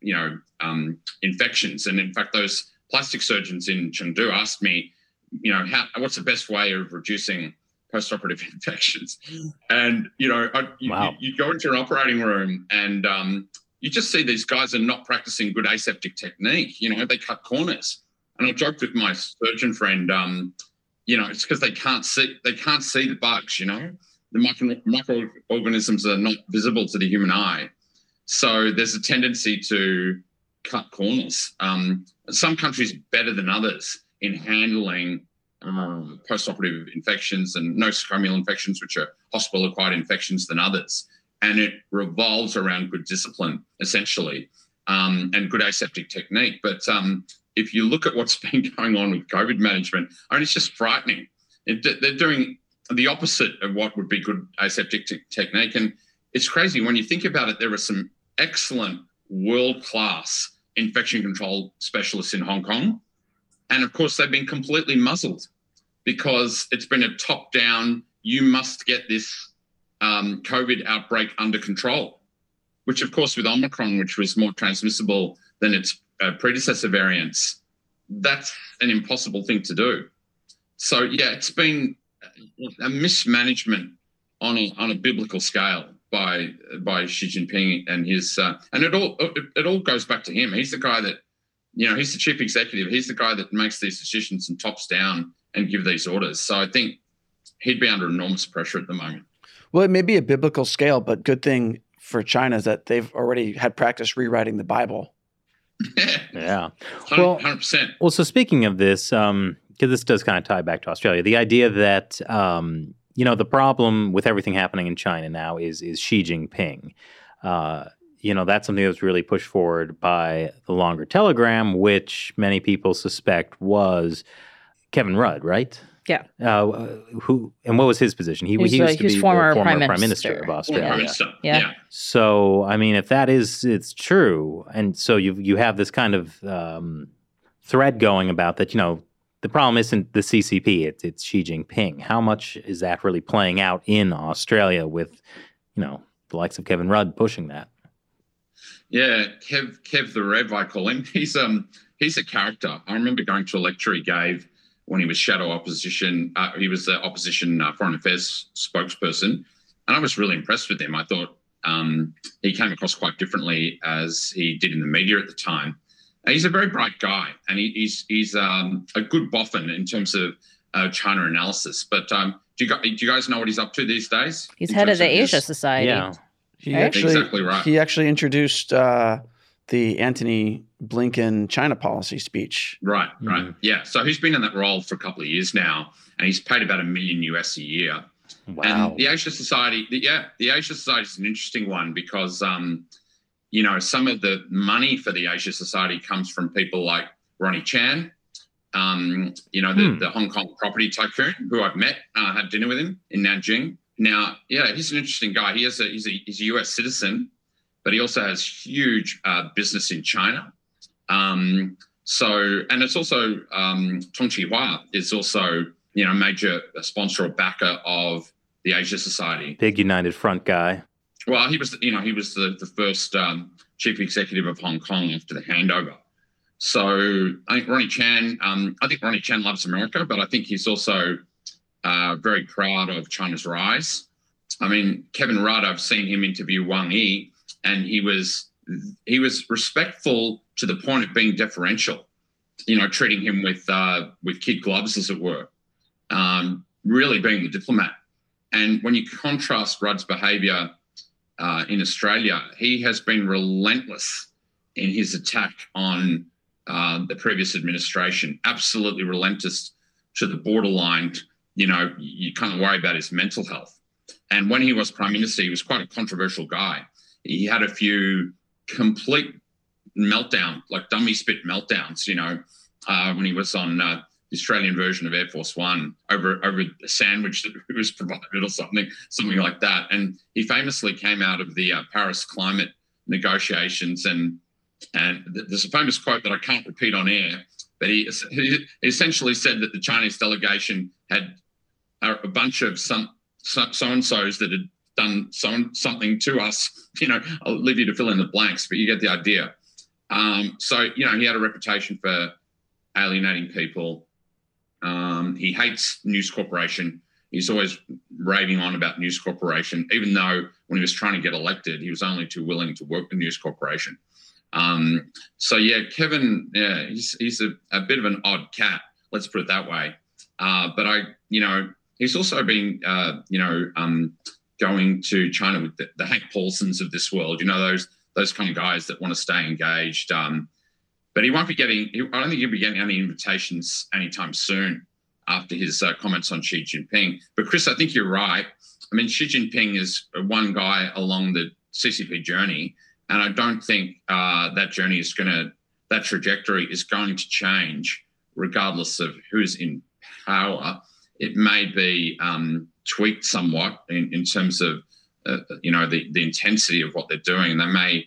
you know um, infections, and in fact, those plastic surgeons in Chengdu asked me, you know, how, what's the best way of reducing post-operative infections? And you know, I, you, wow. you, you, go into an operating room and um, you just see these guys are not practicing good aseptic technique. You know, they cut corners. And I joked with my surgeon friend, um, you know, it's because they can't see they can't see the bugs. You know, the micro, microorganisms are not visible to the human eye. So there's a tendency to cut corners. Um, some countries better than others in handling um, post-operative infections and nosocomial infections, which are hospital-acquired infections, than others. And it revolves around good discipline, essentially, um, and good aseptic technique. But um, if you look at what's been going on with COVID management, I mean, it's just frightening. It, they're doing the opposite of what would be good aseptic t- technique. And it's crazy when you think about it. There are some excellent world class infection control specialists in Hong Kong. And of course, they've been completely muzzled because it's been a top down, you must get this um, COVID outbreak under control, which, of course, with Omicron, which was more transmissible than its uh, predecessor variants, that's an impossible thing to do. So, yeah, it's been a mismanagement on a, on a biblical scale by by Xi Jinping and his uh, and it all it, it all goes back to him. He's the guy that you know he's the chief executive. He's the guy that makes these decisions and tops down and give these orders. So I think he'd be under enormous pressure at the moment. Well, it may be a biblical scale, but good thing for China is that they've already had practice rewriting the Bible. Yeah. 100%. Well- 100%. Well, so speaking of this, um, because this does kind of tie back to Australia, the idea that um, you know the problem with everything happening in China now is is Xi Jinping. Uh, you know that's something that was really pushed forward by the longer telegram, which many people suspect was Kevin Rudd, right? Yeah. Uh, who and what was his position? He, was he uh, used to he's be former former prime prime minister, minister. of Well, Australia. Prime Yeah. yeah. So, I mean, if that is it's true, and so you you have this kind of um, thread going about that, you know, the problem isn't the CCP; it's it's Xi Jinping. How much is that really playing out in Australia with, you know, the likes of Kevin Rudd pushing that? Yeah, Kev, Kev the Rev, I call him. He's um he's a character. I remember going to a lecture he gave when he was shadow opposition. Uh, he was the opposition uh, foreign affairs spokesperson, and I was really impressed with him. I thought um, he came across quite differently as he did in the media at the time. And he's a very bright guy, and he, he's he's um, a good boffin in terms of uh, China analysis. But um, do you guys, do you guys know what he's up to these days? He's head of the his- Asia Society. Yeah, He Right? actually Exactly right. he actually introduced uh, the Antony Blinken China policy speech. Right, right. Mhm. Yeah. So he's been in that role for a couple of years now, and he's paid about a million US a year. wow. And the Asia Society, the, yeah, the Asia Society is an interesting one because, um, you know, some of the money for the Asia Society comes from people like Ronnie Chan, um, you know, the, Hmm. the Hong Kong property tycoon who I've met, uh, had dinner with him in Nanjing. Now, yeah, he's an interesting guy. He has a he's a, he's a US citizen, but he also has huge uh, business in China. Um, so, and it's also um, Tung Chee-hwa is also you know a major sponsor or backer of the Asia Society. Big United Front guy. Well, he was, you know, he was the, the first um, chief executive of Hong Kong after the handover. So I think Ronnie Chan, um, I think Ronnie Chan loves America, but I think he's also uh, very proud of China's rise. I mean, Kevin Rudd, I've seen him interview Wang Yi, and he was he was respectful to the point of being deferential. You know, treating him with uh, with kid gloves, as it were. Um, really being the diplomat. And when you contrast Rudd's behaviour uh, in Australia, he has been relentless in his attack on uh, the previous administration. Absolutely relentless to the borderline. You know, you of worry about his mental health. And when he was prime minister, he was quite a controversial guy. He had a few complete meltdown, like dummy spit meltdowns. You know, uh, when he was on uh, the Australian version of Air Force One over over a sandwich that was provided or something, something like that. And he famously came out of the uh, Paris climate negotiations and and there's a famous quote that I can't repeat on air, but he, he essentially said that the Chinese delegation had a, a bunch of some so and so's that had done some, something to us. You know, I'll leave you to fill in the blanks, but you get the idea. Um, so you know, he had a reputation for alienating people. Um, he hates News Corporation. He's always raving on about News Corporation, even though when he was trying to get elected, he was only too willing to work with News Corporation. Um, so yeah, Kevin, yeah, he's he's a, a bit of an odd cat. Let's put it that way. Uh, but I, you know, he's also been, uh, you know, um, going to China with the, the Hank Paulsons of this world. You know, those those kind of guys that want to stay engaged. Um, but he won't be getting. I don't think he'll be getting any invitations anytime soon after his uh, comments on Xi Jinping. But Chris, I think you're right. I mean, Xi Jinping is one guy along the CCP journey, and I don't think uh, that journey is going to, that trajectory is going to change regardless of who's in power. It may be um, tweaked somewhat in, in terms of, uh, you know, the, the intensity of what they're doing. They may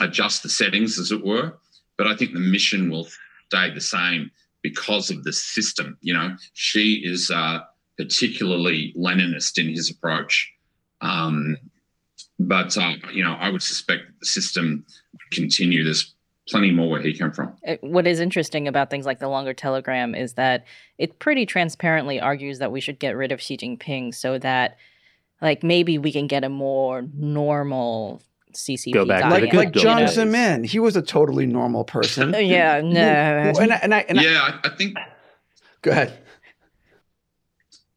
adjust the settings, as it were, but I think the mission will stay the same because of the system. You know, Xi is uh, particularly Leninist in his approach. Um, but, uh, you know, I would suspect the system would continue. There's plenty more where he came from. Uh, What is interesting about things like the longer telegram is that it pretty transparently argues that we should get rid of Xi Jinping so that like maybe we can get a more normal CCP Go back to diet. like like old Jiang days. Zemin, he was a totally normal person. yeah, no. and I, and I, and yeah, I, I think go ahead.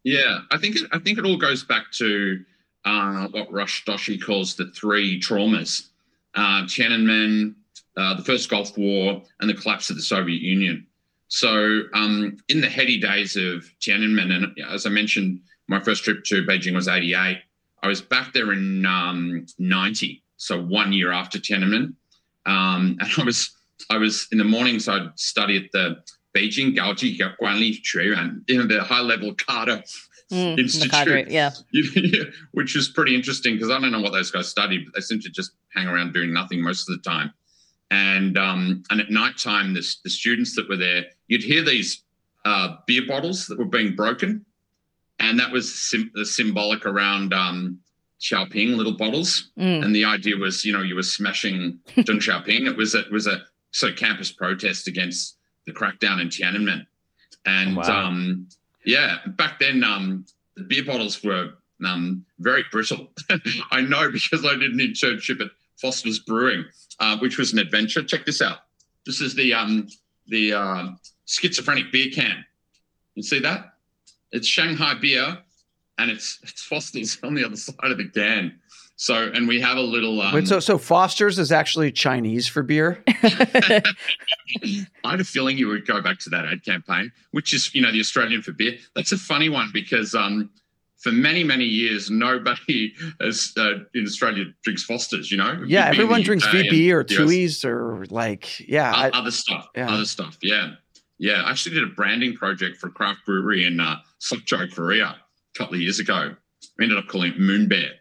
Yeah, I think it, I think it all goes back to uh, what Rush Doshi calls the three traumas: uh, Tiananmen, uh, the First Gulf War, and the collapse of the Soviet Union. So, um, in the heady days of Tiananmen, and as I mentioned, my first trip to Beijing was '88. I was back there in um, '90, so one year after Tiananmen, um, and I was I was in the mornings. I'd study at the Beijing Gaoji Guanli Xueyuan, you know, the high level Cadre Mm, Institute. cadre, yeah. which is pretty interesting because I don't know what those guys studied, but they seem to just hang around doing nothing most of the time. And um, and at night time, the, the students that were there, you'd hear these uh, beer bottles that were being broken, and that was sim- symbolic around um, Xiaoping little bottles. Mm. And the idea was, you know, you were smashing Deng Xiaoping. It was a, it was a sort of campus protest against the crackdown in Tiananmen. And Wow. um, yeah, back then um, the beer bottles were um, very brittle. I know because I did an internship at Foster's Brewing, uh, which was an adventure. Check this out. This is the um, the uh, schizophrenic beer can. You see that? It's Shanghai beer, and it's it's Foster's on the other side of the can. So, and we have a little. Um, Wait, so so Foster's is actually Chinese for beer. I had a feeling you would go back to that ad campaign, which is, you know, the Australian for beer. That's a funny one because um, for many, many years, nobody has, uh, in Australia drinks Foster's, you know? Yeah, everyone drinks VB or Tooheys or like yeah. O- I- other stuff, yeah. other stuff. Yeah. Yeah. I actually did a branding project for a craft brewery in uh, Sokcho, Korea a couple of years ago. We ended up calling it Moon Bear.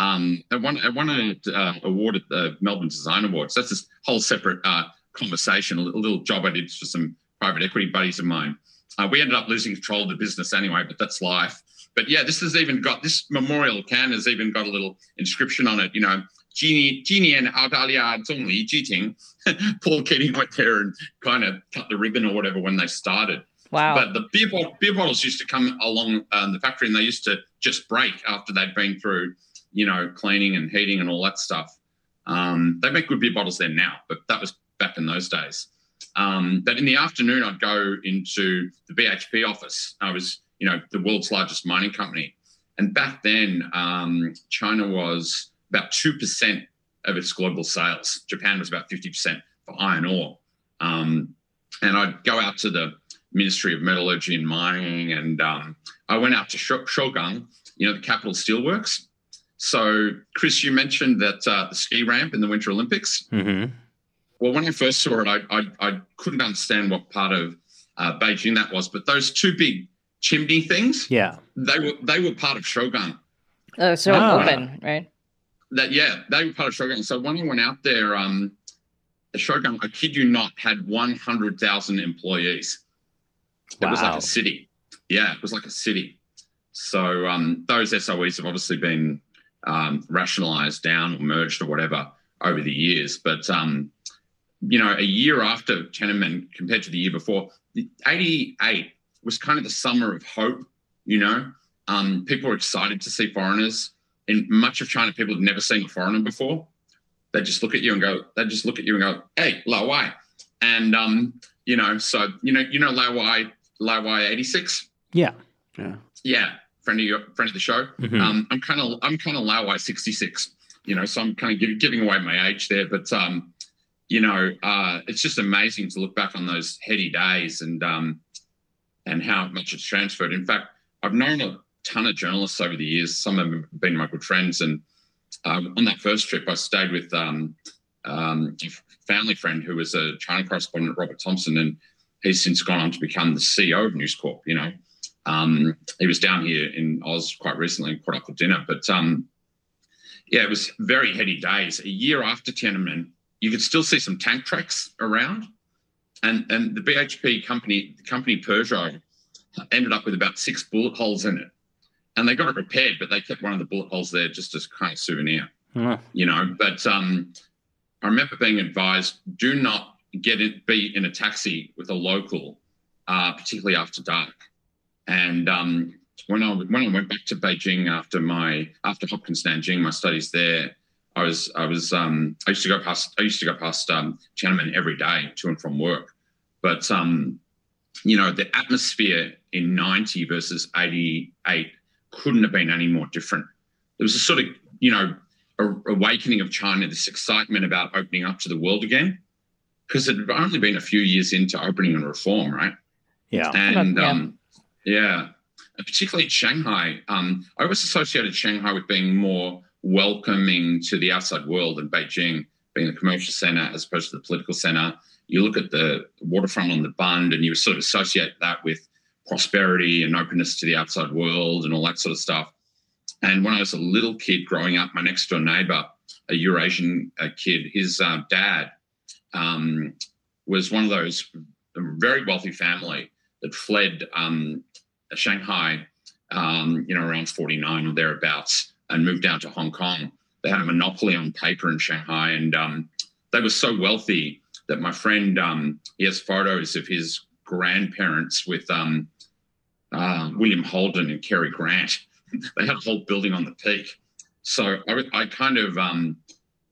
Um, I won, I won an uh, award at the Melbourne Design Awards. That's this whole separate uh, conversation, a little, little job I did for some private equity buddies of mine. Uh, we ended up losing control of the business anyway, but that's life. But yeah, this has even got this memorial can has even got a little inscription on it. You know, Genie, Genie and Adalia Zhongli cheating. Paul Keating went there and kind of cut the ribbon or whatever when they started. Wow. But the beer, bottle, beer bottles used to come along um, the factory and they used to just break after they'd been through, you know, cleaning and heating and all that stuff. Um, they make good beer bottles there now, but that was back in those days. Um, but in the afternoon, I'd go into the BHP office. I was you know, the world's largest mining company. And back then, um, China was about 2% of its global sales. Japan was about 50% for iron ore. Um, and I'd go out to the Ministry of Metallurgy and Mining, and um, I went out to Sh- Shougang, you know, the capital steelworks. So, Chris, you mentioned that uh, the ski ramp in the Winter Olympics. hmm Well, when I first saw it, I, I, I couldn't understand what part of uh, Beijing that was, but those two big chimney things, Yeah. they were they were part of Shougang. oh, so Ah. open, right? That yeah, they were part of Shougang. So when I went out there, um, Shougang, I kid you not, had one hundred thousand employees. It was like a city. Yeah, it was like a city. So um, those SOEs have obviously been um, rationalized down or merged or whatever over the years. But um, you know, a year after Tiananmen compared to the year before, the 88 was kind of the summer of hope, you know. Um, people were excited to see foreigners. In much of China, people had never seen a foreigner before. They just look at you and go, they just look at you and go, hey, Lao Wai. And um, you know, so you know, you know Lao Wai, Laowhy86? Yeah. yeah. Yeah, friend of your friend of the show. Mhm. Um, I'm kind of I'm kind of Lawai 66, you know, so I'm kind of give, giving away my age there, but um, you know, uh, it's just amazing to look back on those heady days and um, and how much it's transferred. In fact, I've known a ton of journalists over the years. Some have been my good friends, and um, on that first trip, I stayed with um, um, a family friend who was a China correspondent, Robert Thomson, and he's since gone on to become the CEO of News Corp. You know, um, he was down here in Oz quite recently and caught up for dinner. But um, yeah, it was very heady days. A year after Tiananmen, you could still see some tank tracks around, and and the BHP company, the company Peugeot, ended up with about six bullet holes in it, and they got it repaired, but they kept one of the bullet holes there just as kind of souvenir Oh, you know. But um, I remember being advised: do not get it, be in a taxi with a local, uh, particularly after dark. And um, when I when I went back to Beijing after my after Hopkins Nanjing, my studies there, I was I was um, I used to go past I used to go past um, Tiananmen every day to and from work, but um, you know the atmosphere in '90 versus '88 couldn't have been any more different. There was a sort of you know a, awakening of China, this excitement about opening up to the world again, because it had only been a few years into opening and reform, right? Yeah, and yeah. um, yeah, and particularly Shanghai. Um, I always associated Shanghai with being more welcoming to the outside world and Beijing being the commercial center as opposed to the political center. You look at the waterfront on the Bund and you sort of associate that with prosperity and openness to the outside world and all that sort of stuff. And when I was a little kid growing up, my next door neighbor, a Eurasian uh, kid, his uh, dad um, was one of those very wealthy family that fled um, Shanghai, um, you know, around 49 or thereabouts and moved down to Hong Kong. They had a monopoly on paper in Shanghai, and um, they were so wealthy that my friend um, he has photos of his grandparents with um, uh, William Holden and Cary Grant. they had a whole building on the peak. So I, I kind of, um,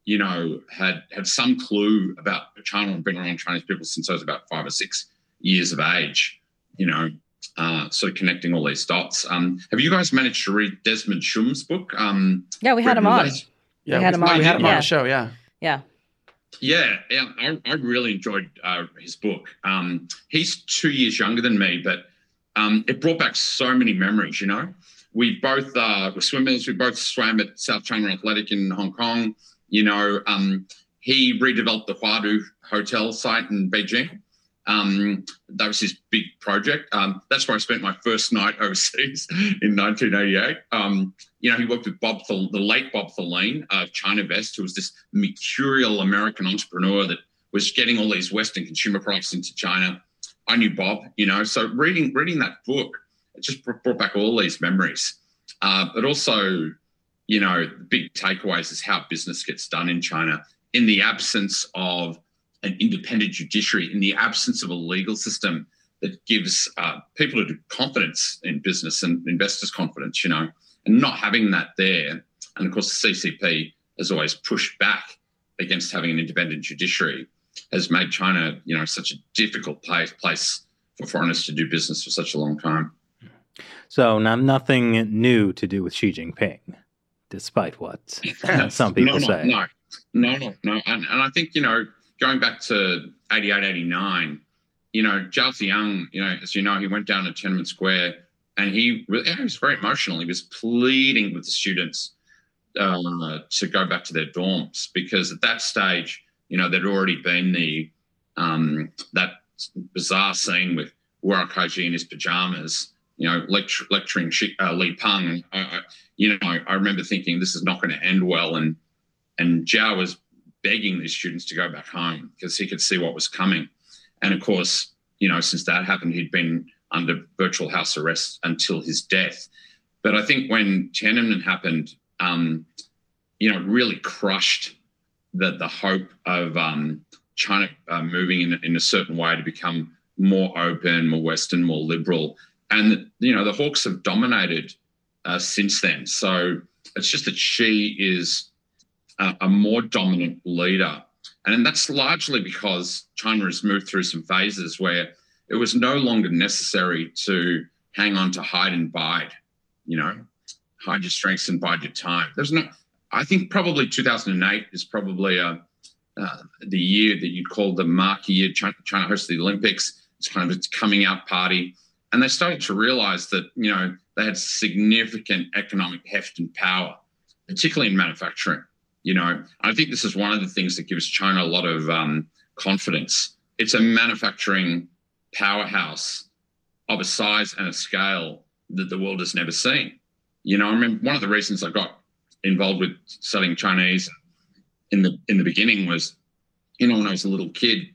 you know, had had some clue about China and been around Chinese people since I was about five or six years of age. You know, uh, sort of connecting all these dots. Um, have you guys managed to read Desmond Shum's book? Um, Yeah, we had him on. Related- Yeah, We had him on, we had him on the show. Yeah. Yeah. Yeah, yeah, I, I really enjoyed uh, his book. Um, he's two years younger than me, but um, it brought back so many memories. You know, we both uh, were swimmers. We both swam at South China Athletic in Hong Kong. You know, um, he redeveloped the Huadu Hotel site in Beijing. Um, that was his big project. Um, that's where I spent my first night overseas in 1988. Um, you know, he worked with Bob, the late Bob Theleen of ChinaVest, who was this mercurial American entrepreneur that was getting all these Western consumer products into China. I knew Bob, you know, so reading reading that book, it just brought back all these memories. Uh, but also, you know, the big takeaways is how business gets done in China in the absence of an independent judiciary, in the absence of a legal system that gives uh, people confidence in business and investors confidence, you know, and not having that there. And of course, the CCP has always pushed back against having an independent judiciary, has made China, you know, such a difficult place, place for foreigners to do business for such a long time. So not, nothing new to do with Xi Jinping, despite what some people no, no, say. No, no, no, no. And, and I think, you know, going back to 88, 89, you know, Zhao Ziyang, you know, as you know, he went down to Tiananmen Square and he, really, he was very emotional. He was pleading with the students uh, to go back to their dorms because at that stage, you know, there'd already been the um, that bizarre scene with Wuerkaixi in his pajamas, you know, lecturing uh, Li Peng. I, I, you know, I remember thinking this is not going to end well, and and Zhao was begging these students to go back home because he could see what was coming. And of course, you know, since that happened, he'd been under virtual house arrest until his death. But I think when Tiananmen happened, um, you know, it really crushed the the hope of um, China uh, moving in, in a certain way to become more open, more Western, more liberal. And you know, the Hawks have dominated uh, since then. So it's just that Xi is a, a more dominant leader, and that's largely because China has moved through some phases where it was no longer necessary to hang on to hide and bide. You know, hide your strengths and bide your time. There's no. I think probably 2008 is probably a uh, the year that you'd call the marquee year. China, China hosted the Olympics. It's kind of its coming out party, and they started to realize that you know they had significant economic heft and power, particularly in manufacturing. You know, I think this is one of the things that gives China a lot of um, confidence. It's a manufacturing powerhouse of a size and a scale that the world has never seen. You know, I remember one of the reasons I got involved with selling Chinese in the in the beginning was, you know, when I was a little kid,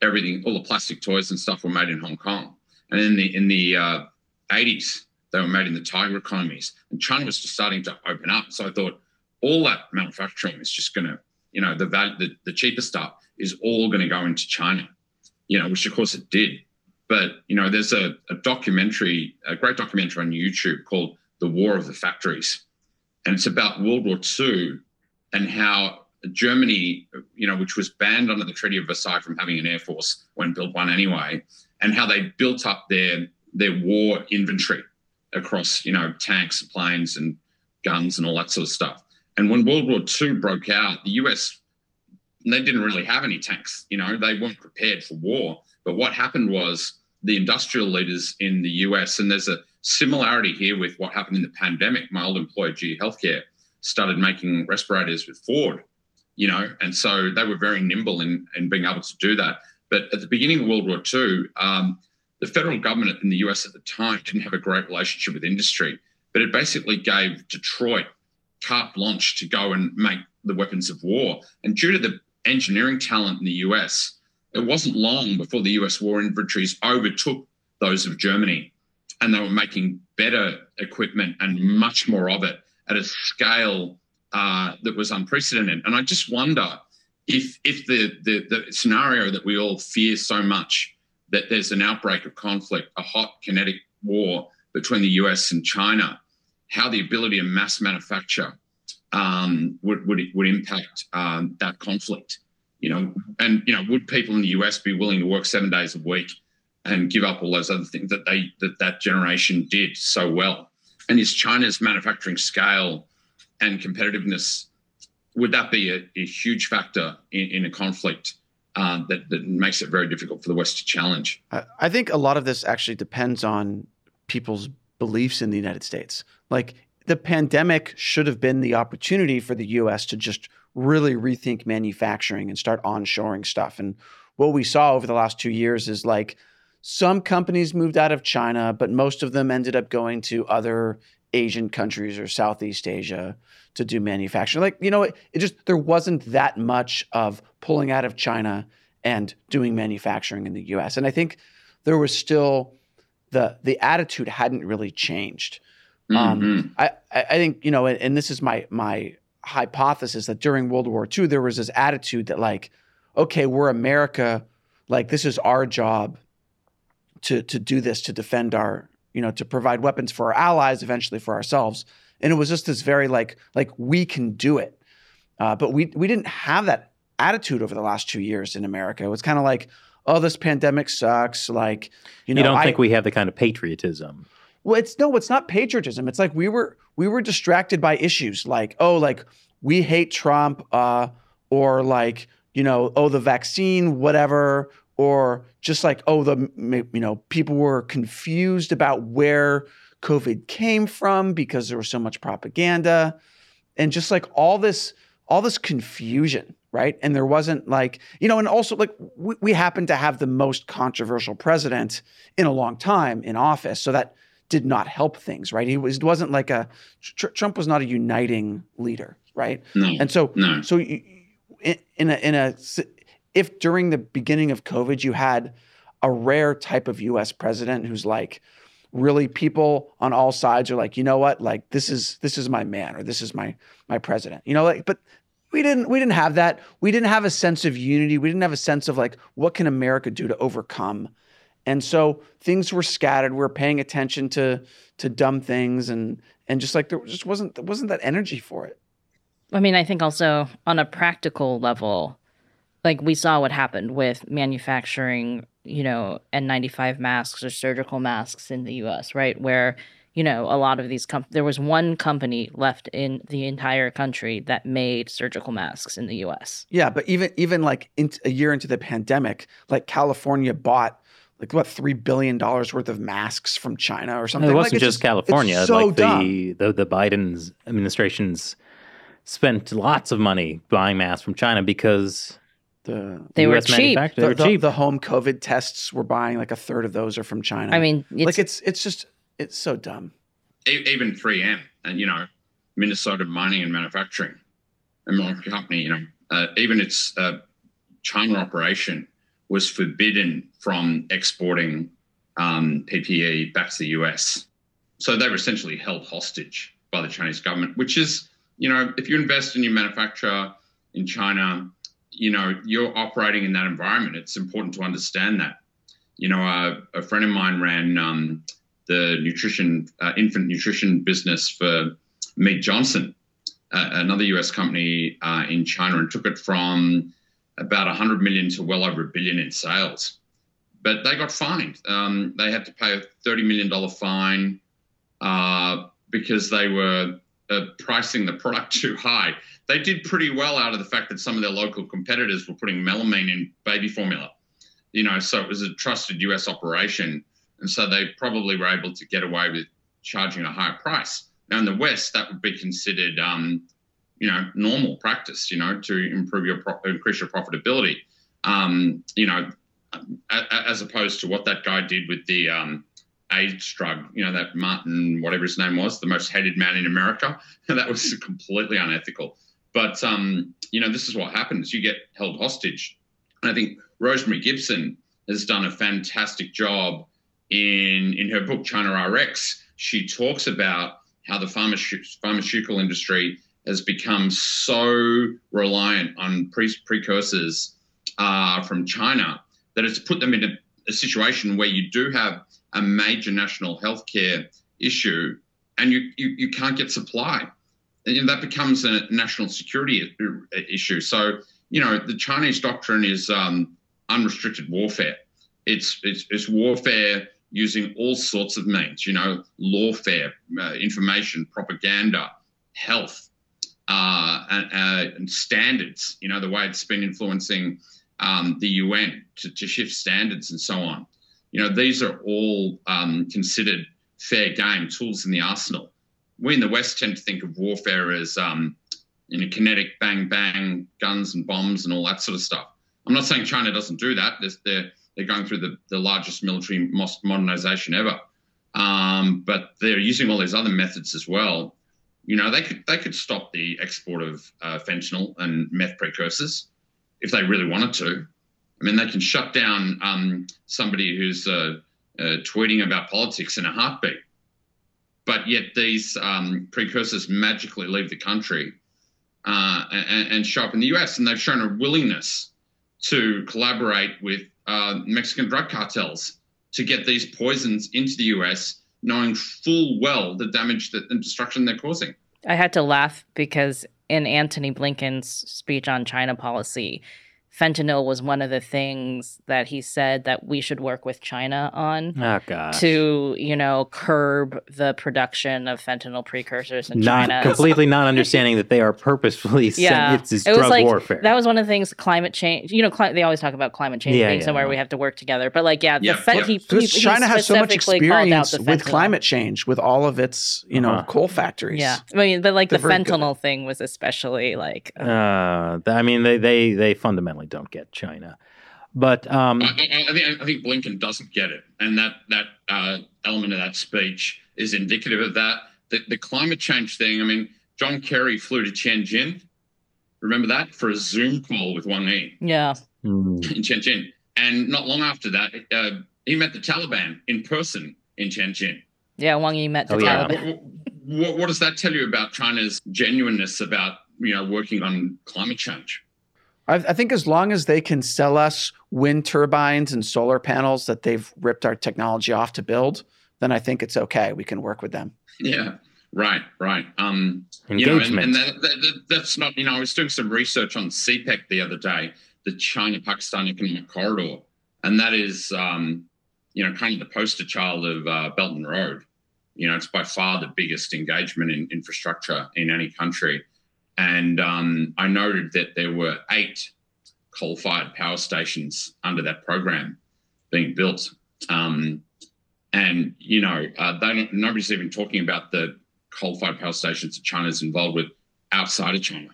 everything, all the plastic toys and stuff were made in Hong Kong, and in the in the uh, 80s they were made in the tiger economies, and China was just starting to open up. So I thought all that manufacturing is just going to, you know, the, val- the the cheaper stuff is all going to go into China, you know, which of course it did. but you know, there's a, a documentary, a great documentary on YouTube called "The War of the Factories," and it's about World War II and how Germany, you know, which was banned under the Treaty of Versailles from having an air force when built one anyway, and how they built up their their war inventory across, you know, tanks, planes, and guns and all that sort of stuff. And when World War II broke out, the US they didn't really have any tanks. You know, they weren't prepared for war. But what happened was the industrial leaders in the US, and there's a similarity here with what happened in the pandemic. My old employer, GE Healthcare, started making respirators with Ford, you know, and so they were very nimble in, in being able to do that. But at the beginning of World War II, um, the federal government in the US at the time didn't have a great relationship with industry, but it basically gave Detroit carte blanche to go and make the weapons of war. And due to the engineering talent in the US, it wasn't long before the US war inventories overtook those of Germany. And they were making better equipment and much more of it at a scale uh, that was unprecedented. And I just wonder if if the, the the scenario that we all fear so much that there's an outbreak of conflict, a hot kinetic war between the US and China, how the ability of mass manufacture um, would, would would impact um, that conflict. You know, and you know, would people in the US be willing to work seven days a week and give up all those other things that they that that generation did so well? And is China's manufacturing scale and competitiveness would that be a, a huge factor in, in a conflict uh, that, that makes it very difficult for the West to challenge? I think a lot of this actually depends on people's beliefs in the United States. Like the pandemic should have been the opportunity for the US to just really rethink manufacturing and start onshoring stuff. And what we saw over the last two years is like some companies moved out of China, but most of them ended up going to other Asian countries or Southeast Asia to do manufacturing. Like, you know, it, it, just, there wasn't that much of pulling out of China and doing manufacturing in the US. And I think there was still the, the attitude hadn't really changed. Mm-hmm. Um, I, I think, you know, and, and this is my, my hypothesis that during World War II, there was this attitude that like, okay, we're America, like this is our job to, to do this, to defend our, you know, to provide weapons for our allies, eventually for ourselves. And it was just this very like like we can do it. Uh, but we we didn't have that attitude over the last two years in America. It was kind of like, oh, this pandemic sucks. Like, you know, you don't I, think we have the kind of patriotism. Well, it's no, it's not patriotism. It's like we were we were distracted by issues like, oh, like we hate Trump, uh, or like, you know, oh, the vaccine, whatever, or just like oh the you know people were confused about where covid came from because there was so much propaganda and just like all this all this confusion right and there wasn't like you know and also like we, we happen to have the most controversial president in a long time in office so that did not help things right he was wasn't like a tr- trump was not a uniting leader right no, and so no. so in, in a in a if during the beginning of COVID you had a rare type of US president who's like really people on all sides are like, you know what, like this is this is my man or this is my my president. You know, like but we didn't we didn't have that. We didn't have a sense of unity. We didn't have a sense of like what can America do to overcome. And so things were scattered. We were paying attention to to dumb things and and just like there just wasn't there wasn't that energy for it. I mean, I think also on a practical level, like we saw what happened with manufacturing, you know, N95 masks or surgical masks in the US, right? Where, you know, a lot of these com- there was one company left in the entire country that made surgical masks in the US. Yeah, but even even like in, a year into the pandemic, like California bought like what three billion dollars worth of masks from China or something. It wasn't like, just, just, California. so like the, the the Biden's administration's spent lots of money buying masks from China because the they US were cheap. The, they were the, cheap. The home COVID tests we're buying like a third of those are from China. I mean, it's, like it's it's just it's so dumb. Even 3M and you know Minnesota Mining and Manufacturing, American company, you know, uh, even its uh, China operation was forbidden from exporting um, PPE back to the US. So they were essentially held hostage by the Chinese government, which is, you know, if you invest in your manufacturer in China, you know you're operating in that environment it's important to understand that You know, uh, a friend of mine ran um, the nutrition, uh, infant nutrition business for Mead Johnson, uh, another US company uh, in China, and took it from about 100 million to well over a billion in sales. But they got fined. Um, they had to pay a $30 million fine uh, because they were uh, pricing the product too high. They did pretty well out of the fact that some of their local competitors were putting melamine in baby formula. You know, so it was a trusted US operation. And so they probably were able to get away with charging a higher price. Now in the West, that would be considered, um, you know, normal practice. You know, to improve your pro- increase your profitability. Um, you know, as opposed to what that guy did with the um, AIDS drug. You know, that Martin, whatever his name was, the most hated man in America. that was completely unethical. But um, you know, this is what happens. You get held hostage. And I think Rosemary Gibson has done a fantastic job in in her book China RX. She talks about how the pharmaceutical industry has become so reliant on pre- precursors uh, from China that it's put them in a, a, situation where you do have a major national healthcare issue and you, you, you can't get supply. And that becomes a national security issue. So, you know, the Chinese doctrine is um, unrestricted warfare. It's, it's, it's warfare using all sorts of means, you know, lawfare, uh, information, propaganda, health, uh, and, uh, and, standards, you know, the way it's been influencing um, the UN to, to, shift standards and so on. You know, these are all um, considered fair game tools in the arsenal. We in the West tend to think of warfare as, um, you know, kinetic bang bang, guns and bombs and all that sort of stuff. I'm not saying China doesn't do that. They're, they're going through the, the largest military modernization ever. Um, but they're using all these other methods as well. You know, they could they could stop the export of uh, fentanyl and meth precursors if they really wanted to. I mean, they can shut down um, somebody who's uh, uh, tweeting about politics in a heartbeat. But yet these um, precursors magically leave the country uh, and, and show up in the US, and they've shown a willingness to collaborate with uh, Mexican drug cartels to get these poisons into the US, knowing full well the damage that and destruction they're causing. I had to laugh because in Antony Blinken's speech on China policy, fentanyl was one of the things that he said that we should work with China on oh, to, you know, curb the production of fentanyl precursors in not, China. Completely not understanding that they are purposefully yeah. it's, it's it drug like, warfare. That was one of the things climate change, you know, cli- they always talk about climate change Yeah, being yeah, somewhere yeah. we have to work together. But like, yeah, Yeah, the fe- yeah. he, he, Because he China has so much specifically called out experience with climate change, with all of its, you know, Uh-huh. coal factories. Yeah. I mean, but like They're the very good. fentanyl thing was especially like, uh, uh, th- I mean, they, they, they fundamentally don't get China. But um, I, I, I think I think Blinken doesn't get it, and that that uh, element of that speech is indicative of that. The, the climate change thing. I mean, John Kerry flew to Tianjin. Remember that for a Zoom call with Wang Yi yeah. mm, in Tianjin, and not long after that, uh, he met the Taliban in person in Tianjin. Yeah. Wang Yi met the Oh, yeah. Taliban. What, what does that tell you about China's genuineness about you know working on climate change? I, I think as long as they can sell us wind turbines and solar panels that they've ripped our technology off to build, then I think it's okay. We can work with them. Yeah, right, right. Um, you know, and, engagement. and that, that, that- that's not, you know, I was doing some research on CPEC the other day, the China Pakistan Economic Corridor, and that is, um, you know, kind of the poster child of uh, Belt and Road. You know, it's by far the biggest engagement in infrastructure in any country. And um, I noted that there were eight coal fired power stations under that program being built. Um, and, you know, uh, they nobody's even talking about the coal fired power stations that China's involved with outside of China.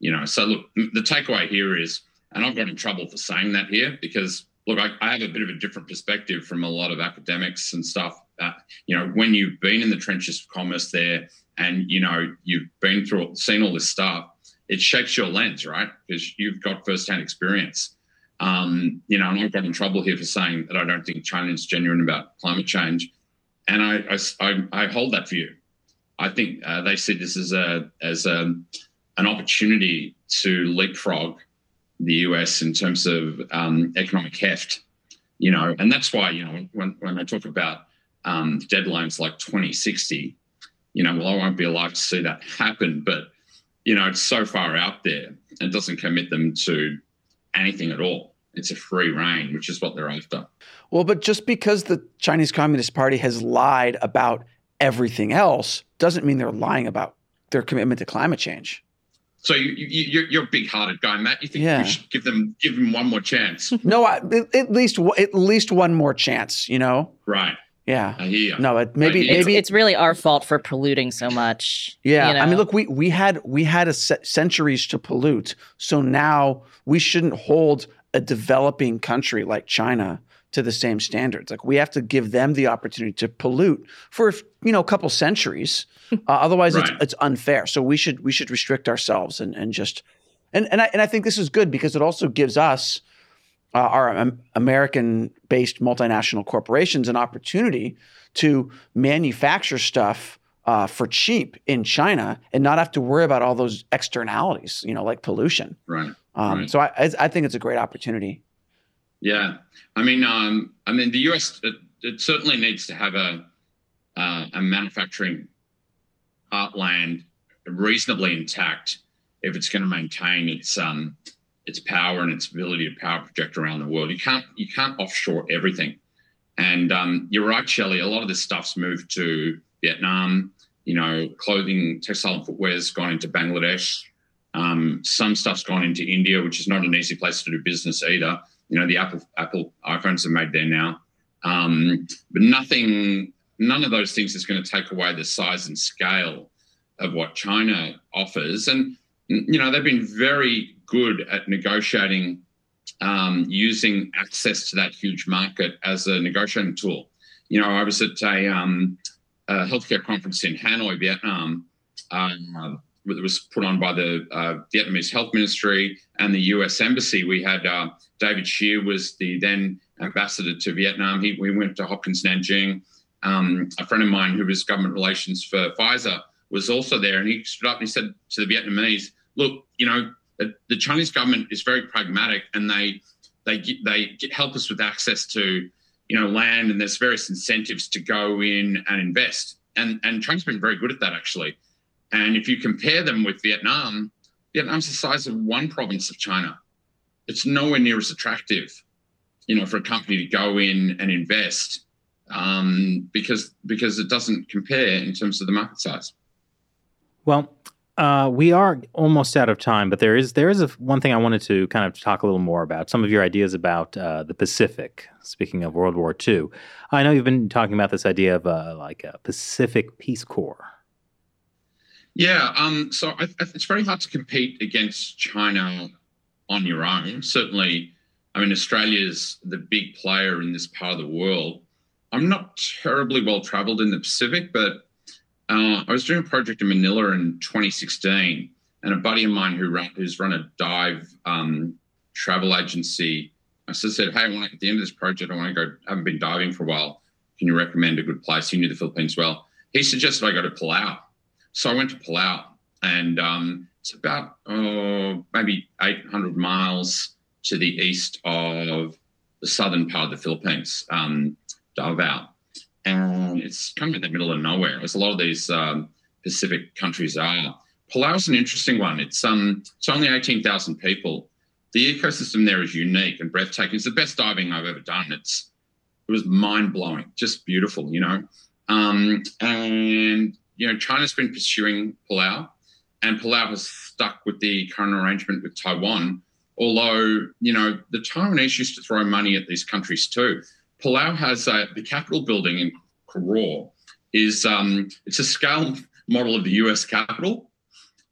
You know, so look, the takeaway here is, and I've got in trouble for saying that here because, look, I, I have a bit of a different perspective from a lot of academics and stuff. Uh, you know, when you've been in the trenches of commerce there and, you know, you've been through, seen all this stuff, it shapes your lens, right? Because you've got firsthand experience. Um, you know, and I've got in trouble here for saying that I don't think China is genuine about climate change. And I, I, I, I hold that view. I think uh, they see this as a as a, an opportunity to leapfrog the US in terms of um, economic heft You know, and that's why you know when when I talk about um, deadlines like 2060, you know, well, I won't be alive to see that happen, but you know, it's so far out there. It doesn't commit them to anything at all. It's a free reign, which is what they're after. Well, but just because the Chinese Communist Party has lied about everything else doesn't mean they're lying about their commitment to climate change. So you, you, you're a big-hearted guy, Matt. You think yeah. we should give them give them one more chance? no, I, at least at least one more chance. You know, right? Yeah. I hear. No, it, maybe maybe it's, it's, really our fault for polluting so much. Yeah. You know? I mean, look, we we had we had a se- centuries to pollute, so now we shouldn't hold a developing country like China to the same standards. Like we have to give them the opportunity to pollute for you know a couple centuries. Uh, otherwise, right. it's it's unfair. So we should we should restrict ourselves and and just and and I and I think this is good because it also gives us uh, our um, American-based multinational corporations an opportunity to manufacture stuff uh, for cheap in China and not have to worry about all those externalities, you know, like pollution. Right. Um, right. So I, I think it's a great opportunity. Yeah, I mean, um, I mean, the U.S. It, it certainly needs to have a uh, a manufacturing heartland reasonably intact if it's going to maintain its um, its power and its ability to power project around the world. You can't you can't offshore everything. And um, you're right, Shelley. A lot of this stuff's moved to Vietnam. You know, clothing, textile, and footwear's gone into Bangladesh. Um, some stuff's gone into India, which is not an easy place to do business either. You know, the Apple Apple iPhones are made there now, um, but nothing, none of those things is going to take away the size and scale of what China offers. And you know, they've been very good at negotiating um, using access to that huge market as a negotiating tool. You know, I was at a, um, a healthcare conference in Hanoi, Vietnam. Um, it was put on by the uh, Vietnamese Health Ministry and the U.S. Embassy. We had uh, David Shear was the then ambassador to Vietnam. He, we went to Hopkins Nanjing. Um, a friend of mine who was government relations for Pfizer was also there, and he stood up and he said to the Vietnamese, "Look, you know, the Chinese government is very pragmatic, and they they they help us with access to you know land, and there's various incentives to go in and invest. And and China's been very good at that actually. And if you compare them with Vietnam, Vietnam's the size of one province of China. It's nowhere near as attractive, you know, for a company to go in and invest um, because because it doesn't compare in terms of the market size. Well, uh, we are almost out of time, but there is there is a, one thing I wanted to kind of talk a little more about. Some of your ideas about uh, the Pacific. Speaking of World War II, I know you've been talking about this idea of uh, like a Pacific Peace Corps. Yeah, um, so I, it's very hard to compete against China on your own. Certainly, I mean Australia's the big player in this part of the world. I'm not terribly well traveled in the Pacific, but uh, I was doing a project in Manila in 2016, and a buddy of mine who run, who's run a dive um, travel agency, I said, "Hey, I at the end of this project, I want to go. I haven't been diving for a while. Can you recommend a good place?" He knew the Philippines well. He suggested I go to Palau, so I went to Palau, and um, it's about oh, maybe 800 miles to the east of the southern part of the Philippines, um, Davao and it's kind of in the middle of nowhere, as a lot of these um, Pacific countries are. Palau is an interesting one. It's um, it's only eighteen thousand people. The ecosystem there is unique and breathtaking. It's the best diving I've ever done. It's it was mind blowing, just beautiful, you know. Um, and you know, China's been pursuing Palau, and Palau has stuck with the current arrangement with Taiwan. Although you know, the Taiwanese used to throw money at these countries too. Palau has uh, the Capitol building in Koror is um, it's a scale model of the U.S. Capitol.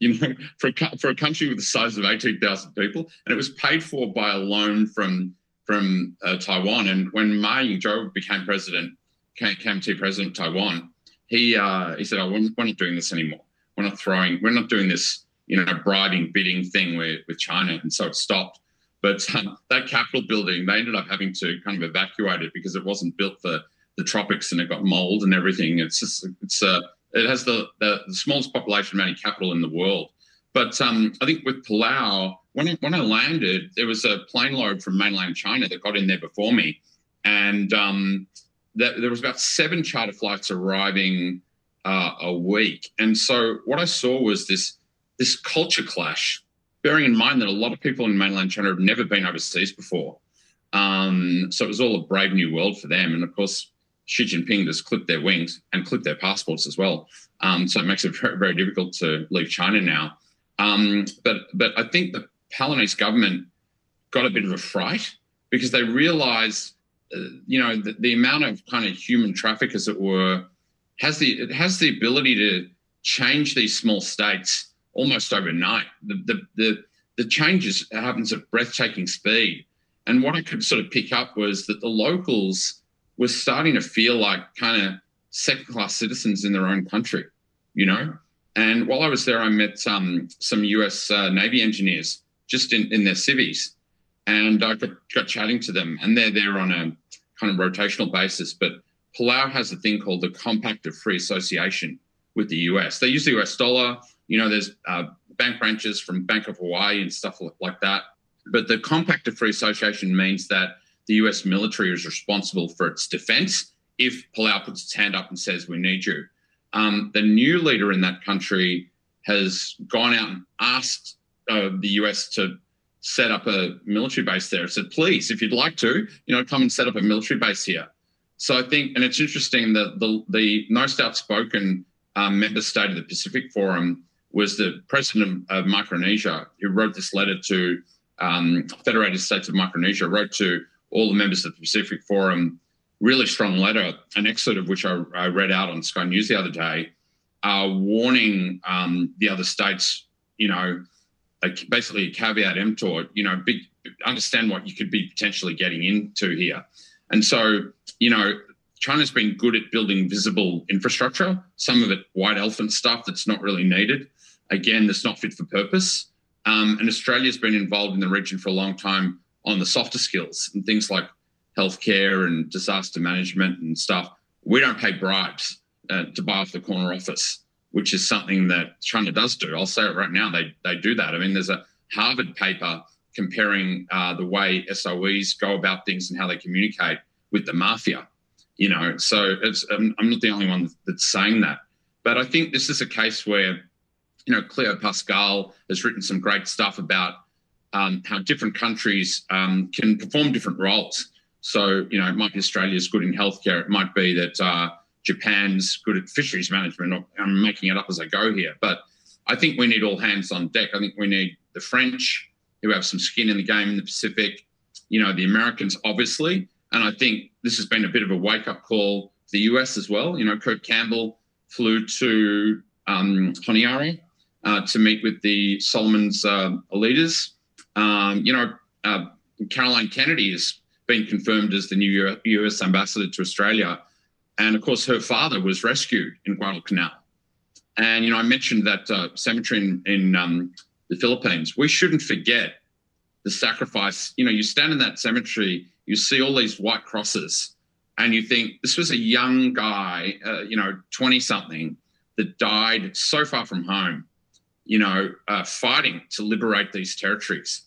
You know, for a, for a country with the size of eighteen thousand people, and it was paid for by a loan from from uh, Taiwan. And when Ma Ying-jeou became president, came, came to president of Taiwan, he uh, he said, "Oh, we're, we're not doing this anymore. We're not throwing. We're not doing this, you know, bribing, bidding thing with, with China." And so it stopped. But um, that Capitol building, they ended up having to kind of evacuate it because it wasn't built for the tropics and it got mold and everything. It's just, it's uh, it has the, the, the smallest population of any capital in the world. But um, I think with Palau, when I, when I landed, there was a plane load from mainland China that got in there before me. and um, that there was about seven charter flights arriving uh, a week. And so what I saw was this this culture clash. Bearing in mind that a lot of people in mainland China have never been overseas before, um, so it was all a brave new world for them. And of course, Xi Jinping just clipped their wings and clipped their passports as well. Um, so it makes it very, very difficult to leave China now. Um, but but I think the Palinese government got a bit of a fright because they realised, uh, you know, the, the, amount of kind of human traffic, as it were, has the it has the ability to change these small states almost overnight. The the the, the changes happens at breathtaking speed. And what I could sort of pick up was that the locals were starting to feel like kind of second class citizens in their own country, you know. And while I was there, I met um, some US uh, Navy engineers just in, in their civies. And I got, got chatting to them, and they're there on a kind of rotational basis. But Palau has a thing called the Compact of Free Association with the US. They use the US dollar. You know, there's uh, bank branches from Bank of Hawaii and stuff like that. But the Compact of Free Association means that the US military is responsible for its defense if Palau puts its hand up and says, We need you. Um, the new leader in that country has gone out and asked uh, the US to set up a military base there. It Said, please, if you'd like to, you know, come and set up a military base here. So I think, and it's interesting that the the most outspoken um, member state of the Pacific Forum was the president of, Micronesia, who wrote this letter to um, Federated States of Micronesia, wrote to all the members of the Pacific Forum, really strong letter, an excerpt of which I, I read out on Sky News the other day, uh, warning um, the other states, you know, a, basically a caveat emptor, you know, big, understand what you could be potentially getting into here. And so, you know, China's been good at building visible infrastructure, some of it white elephant stuff that's not really needed. Again, that's not fit for purpose. Um, and Australia's been involved in the region for a long time on the softer skills and things like healthcare and disaster management and stuff. We don't pay bribes uh, to buy off the corner office which is something that China does do. I'll say it right now. They they do that. I mean, there's a Harvard paper comparing uh, the way SOEs go about things and how they communicate with the mafia. You know, so it's um, I'm not the only one that's saying that, but I think this is a case where, you know, Cleo Pascal has written some great stuff about um, how different countries um, can perform different roles. So, you know, it might be Australia's good in healthcare. It might be that uh, Japan's good at fisheries management. I'm making it up as I go here, but I think we need all hands on deck. I think we need the French, who have some skin in the game in the Pacific, you know, the Americans, obviously. And I think this has been a bit of a wake up call for the US as well. You know, Kurt Campbell flew to um, Honiara uh, to meet with the Solomons uh, leaders. Um, you know, uh, Caroline Kennedy has been confirmed as the new US ambassador to Australia. And of course, her father was rescued in Guadalcanal. And, you know, I mentioned that uh, cemetery in, in um, the Philippines. We shouldn't forget the sacrifice. You know, you stand in that cemetery, you see all these white crosses, and you think this was a young guy, uh, you know, 20 something, that died so far from home, you know, uh, fighting to liberate these territories.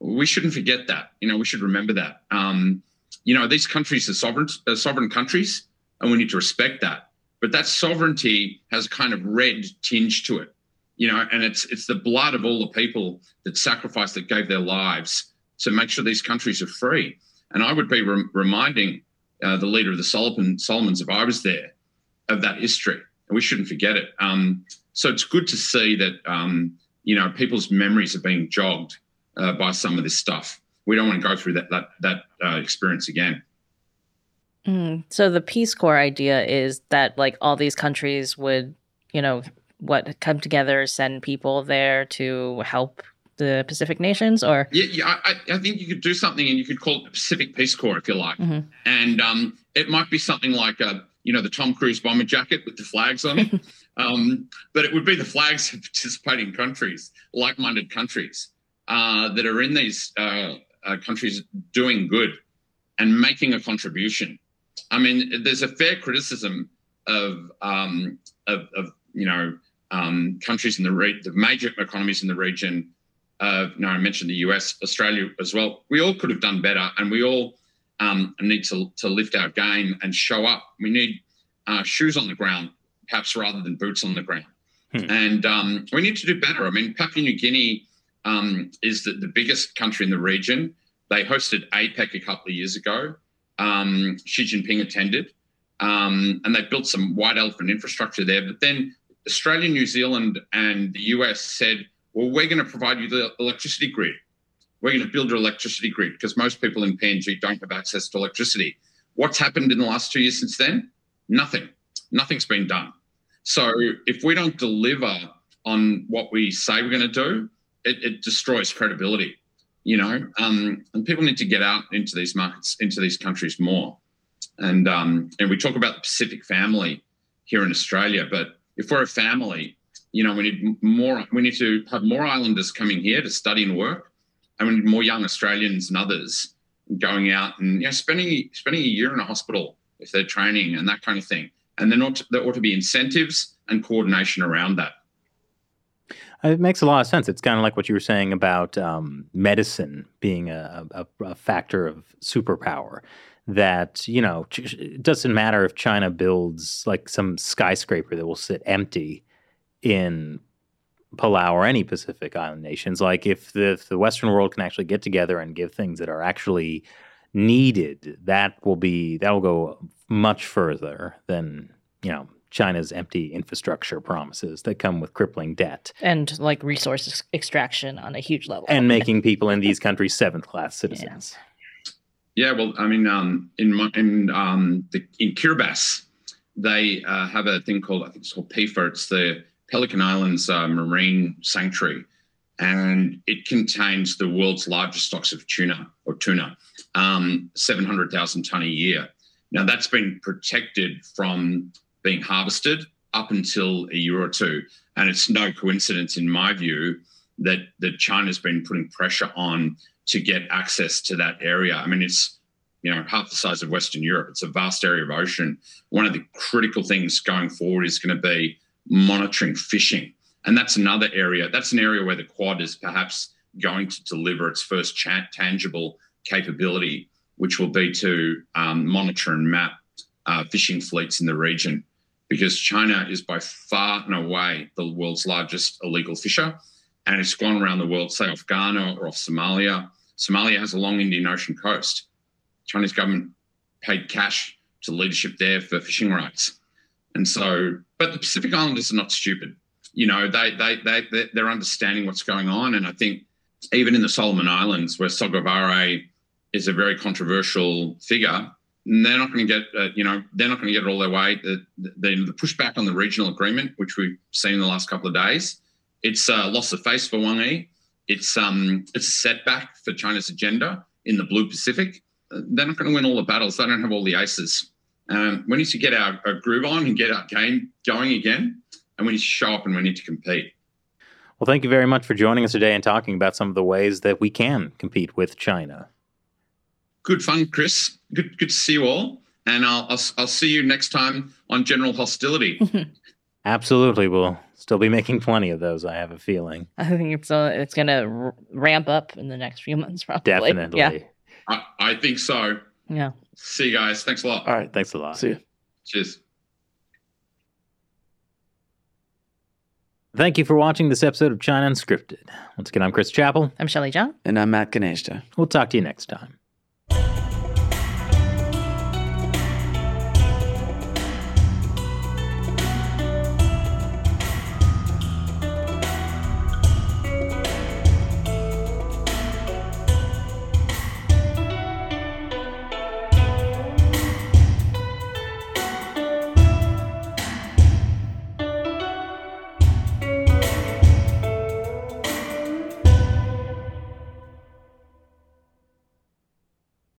We shouldn't forget that. You know, we should remember that. Um, you know, these countries are sovereign, uh, sovereign countries and we need to respect that. But that sovereignty has a kind of red tinge to it, you know, and it's it's the blood of all the people that sacrificed, that gave their lives to make sure these countries are free. And I would be re- reminding uh, the leader of the Solomon, Solomons, if I was there, of that history, and we shouldn't forget it. Um, so it's good to see that um, you know people's memories are being jogged uh, by some of this stuff. We don't want to go through that that that uh, experience again. Mm. So the Peace Corps idea is that like all these countries would, you know, what come together, send people there to help the Pacific nations, or yeah, yeah I, I think you could do something, and you could call it the Pacific Peace Corps if you like, mm-hmm. and um, it might be something like a, you know, the Tom Cruise bomber jacket with the flags on it, um, but it would be the flags of participating countries, like-minded countries uh, that are in these uh, uh, countries doing good and making a contribution I mean, there's a fair criticism of um, of, of, you know um, countries in the re- the major economies in the region. Uh, know, I mentioned the US, Australia as well. We all could have done better, and we all um, and need to, to lift our game and show up. We need uh, shoes on the ground, perhaps rather than boots on the ground. Hmm. And um, we need to do better. I mean, Papua New Guinea um, is the, the biggest country in the region. They hosted APEC a couple of years ago. Um, Xi Jinping attended, um, and they built some white elephant infrastructure there. But then Australia, New Zealand, and the US said, well, we're going to provide you the electricity grid. We're going to build your electricity grid because most people in PNG don't have access to electricity. What's happened in the last two years since then? Nothing. Nothing's been done. So if we don't deliver on what we say we're going to do, it, it destroys credibility. You know, um, and people need to get out into these markets, into these countries more. And um, and we talk about the Pacific family here in Australia, but if we're a family, you know, we need more. We need to have more islanders coming here to study and work, we need more young Australians and others going out and you know spending spending a year in a hospital if they're training and that kind of thing. And there ought to, there ought to be incentives and coordination around that. It makes a lot of sense. It's kind of like what you were saying about um, medicine being a, a, a, factor of superpower. That, you know, it doesn't matter if China builds like some skyscraper that will sit empty in Palau or any Pacific Island nations. Like if the, if the Western world can actually get together and give things that are actually needed, that will be that will go much further than you know China's empty infrastructure promises that come with crippling debt and like resource extraction on a huge level, and making people in these countries seventh class citizens. Yeah. yeah. well, I mean, um, in in um, the, in Kiribati, they uh, have a thing called I think it's called PIFA. It's the Pelican Islands uh, Marine Sanctuary, and it contains the world's largest stocks of tuna or tuna, um, seven hundred thousand ton a year. Now that's been protected from being harvested up until a year or two. And it's no coincidence, in my view, that, that China's been putting pressure on to get access to that area. I mean, it's you know half the size of Western Europe. It's a vast area of ocean. One of the critical things going forward is going to be monitoring fishing, and that's another area. That's an area where the Quad is perhaps going to deliver its first tangible capability, which will be to um, monitor and map uh, fishing fleets in the region because China is by far and away the world's largest illegal fisher. And it's gone around the world, say off Ghana or off Somalia. Somalia has a long Indian Ocean coast. Chinese government paid cash to leadership there for fishing rights. And so, but the Pacific Islanders are not stupid. You know, they, they, they, they're understanding what's going on. And I think even in the Solomon Islands, where Sogavare is a very controversial figure, they're not going to get, uh, you know, they're not going to get it all their way. The, the, the, pushback on the regional agreement, which we've seen in the last couple of days, it's a loss of face for Wang Yi. It's um, it's a setback for China's agenda in the Blue Pacific. They're not going to win all the battles. They don't have all the aces. Um, we need to get our, our groove on and get our game going again, and we need to show up and we need to compete. Well, thank you very much for joining us today and talking about some of the ways that we can compete with China good fun, Chris. Good, good to see you all. And I'll, I'll, I'll see you next time on General Hostility. Absolutely. We'll still be making plenty of those, I have a feeling. I think it's uh, it's going to r- ramp up in the next few months, probably. Definitely. Yeah. I, I think so. Yeah. See you guys. Thanks a lot. All right. Thanks a lot. See you. Cheers. Thank you for watching this episode of China Unscripted. Once again, I'm Chris Chappell. I'm Shelley Zhang. And I'm Matt Gnaizda. We'll talk to you next time.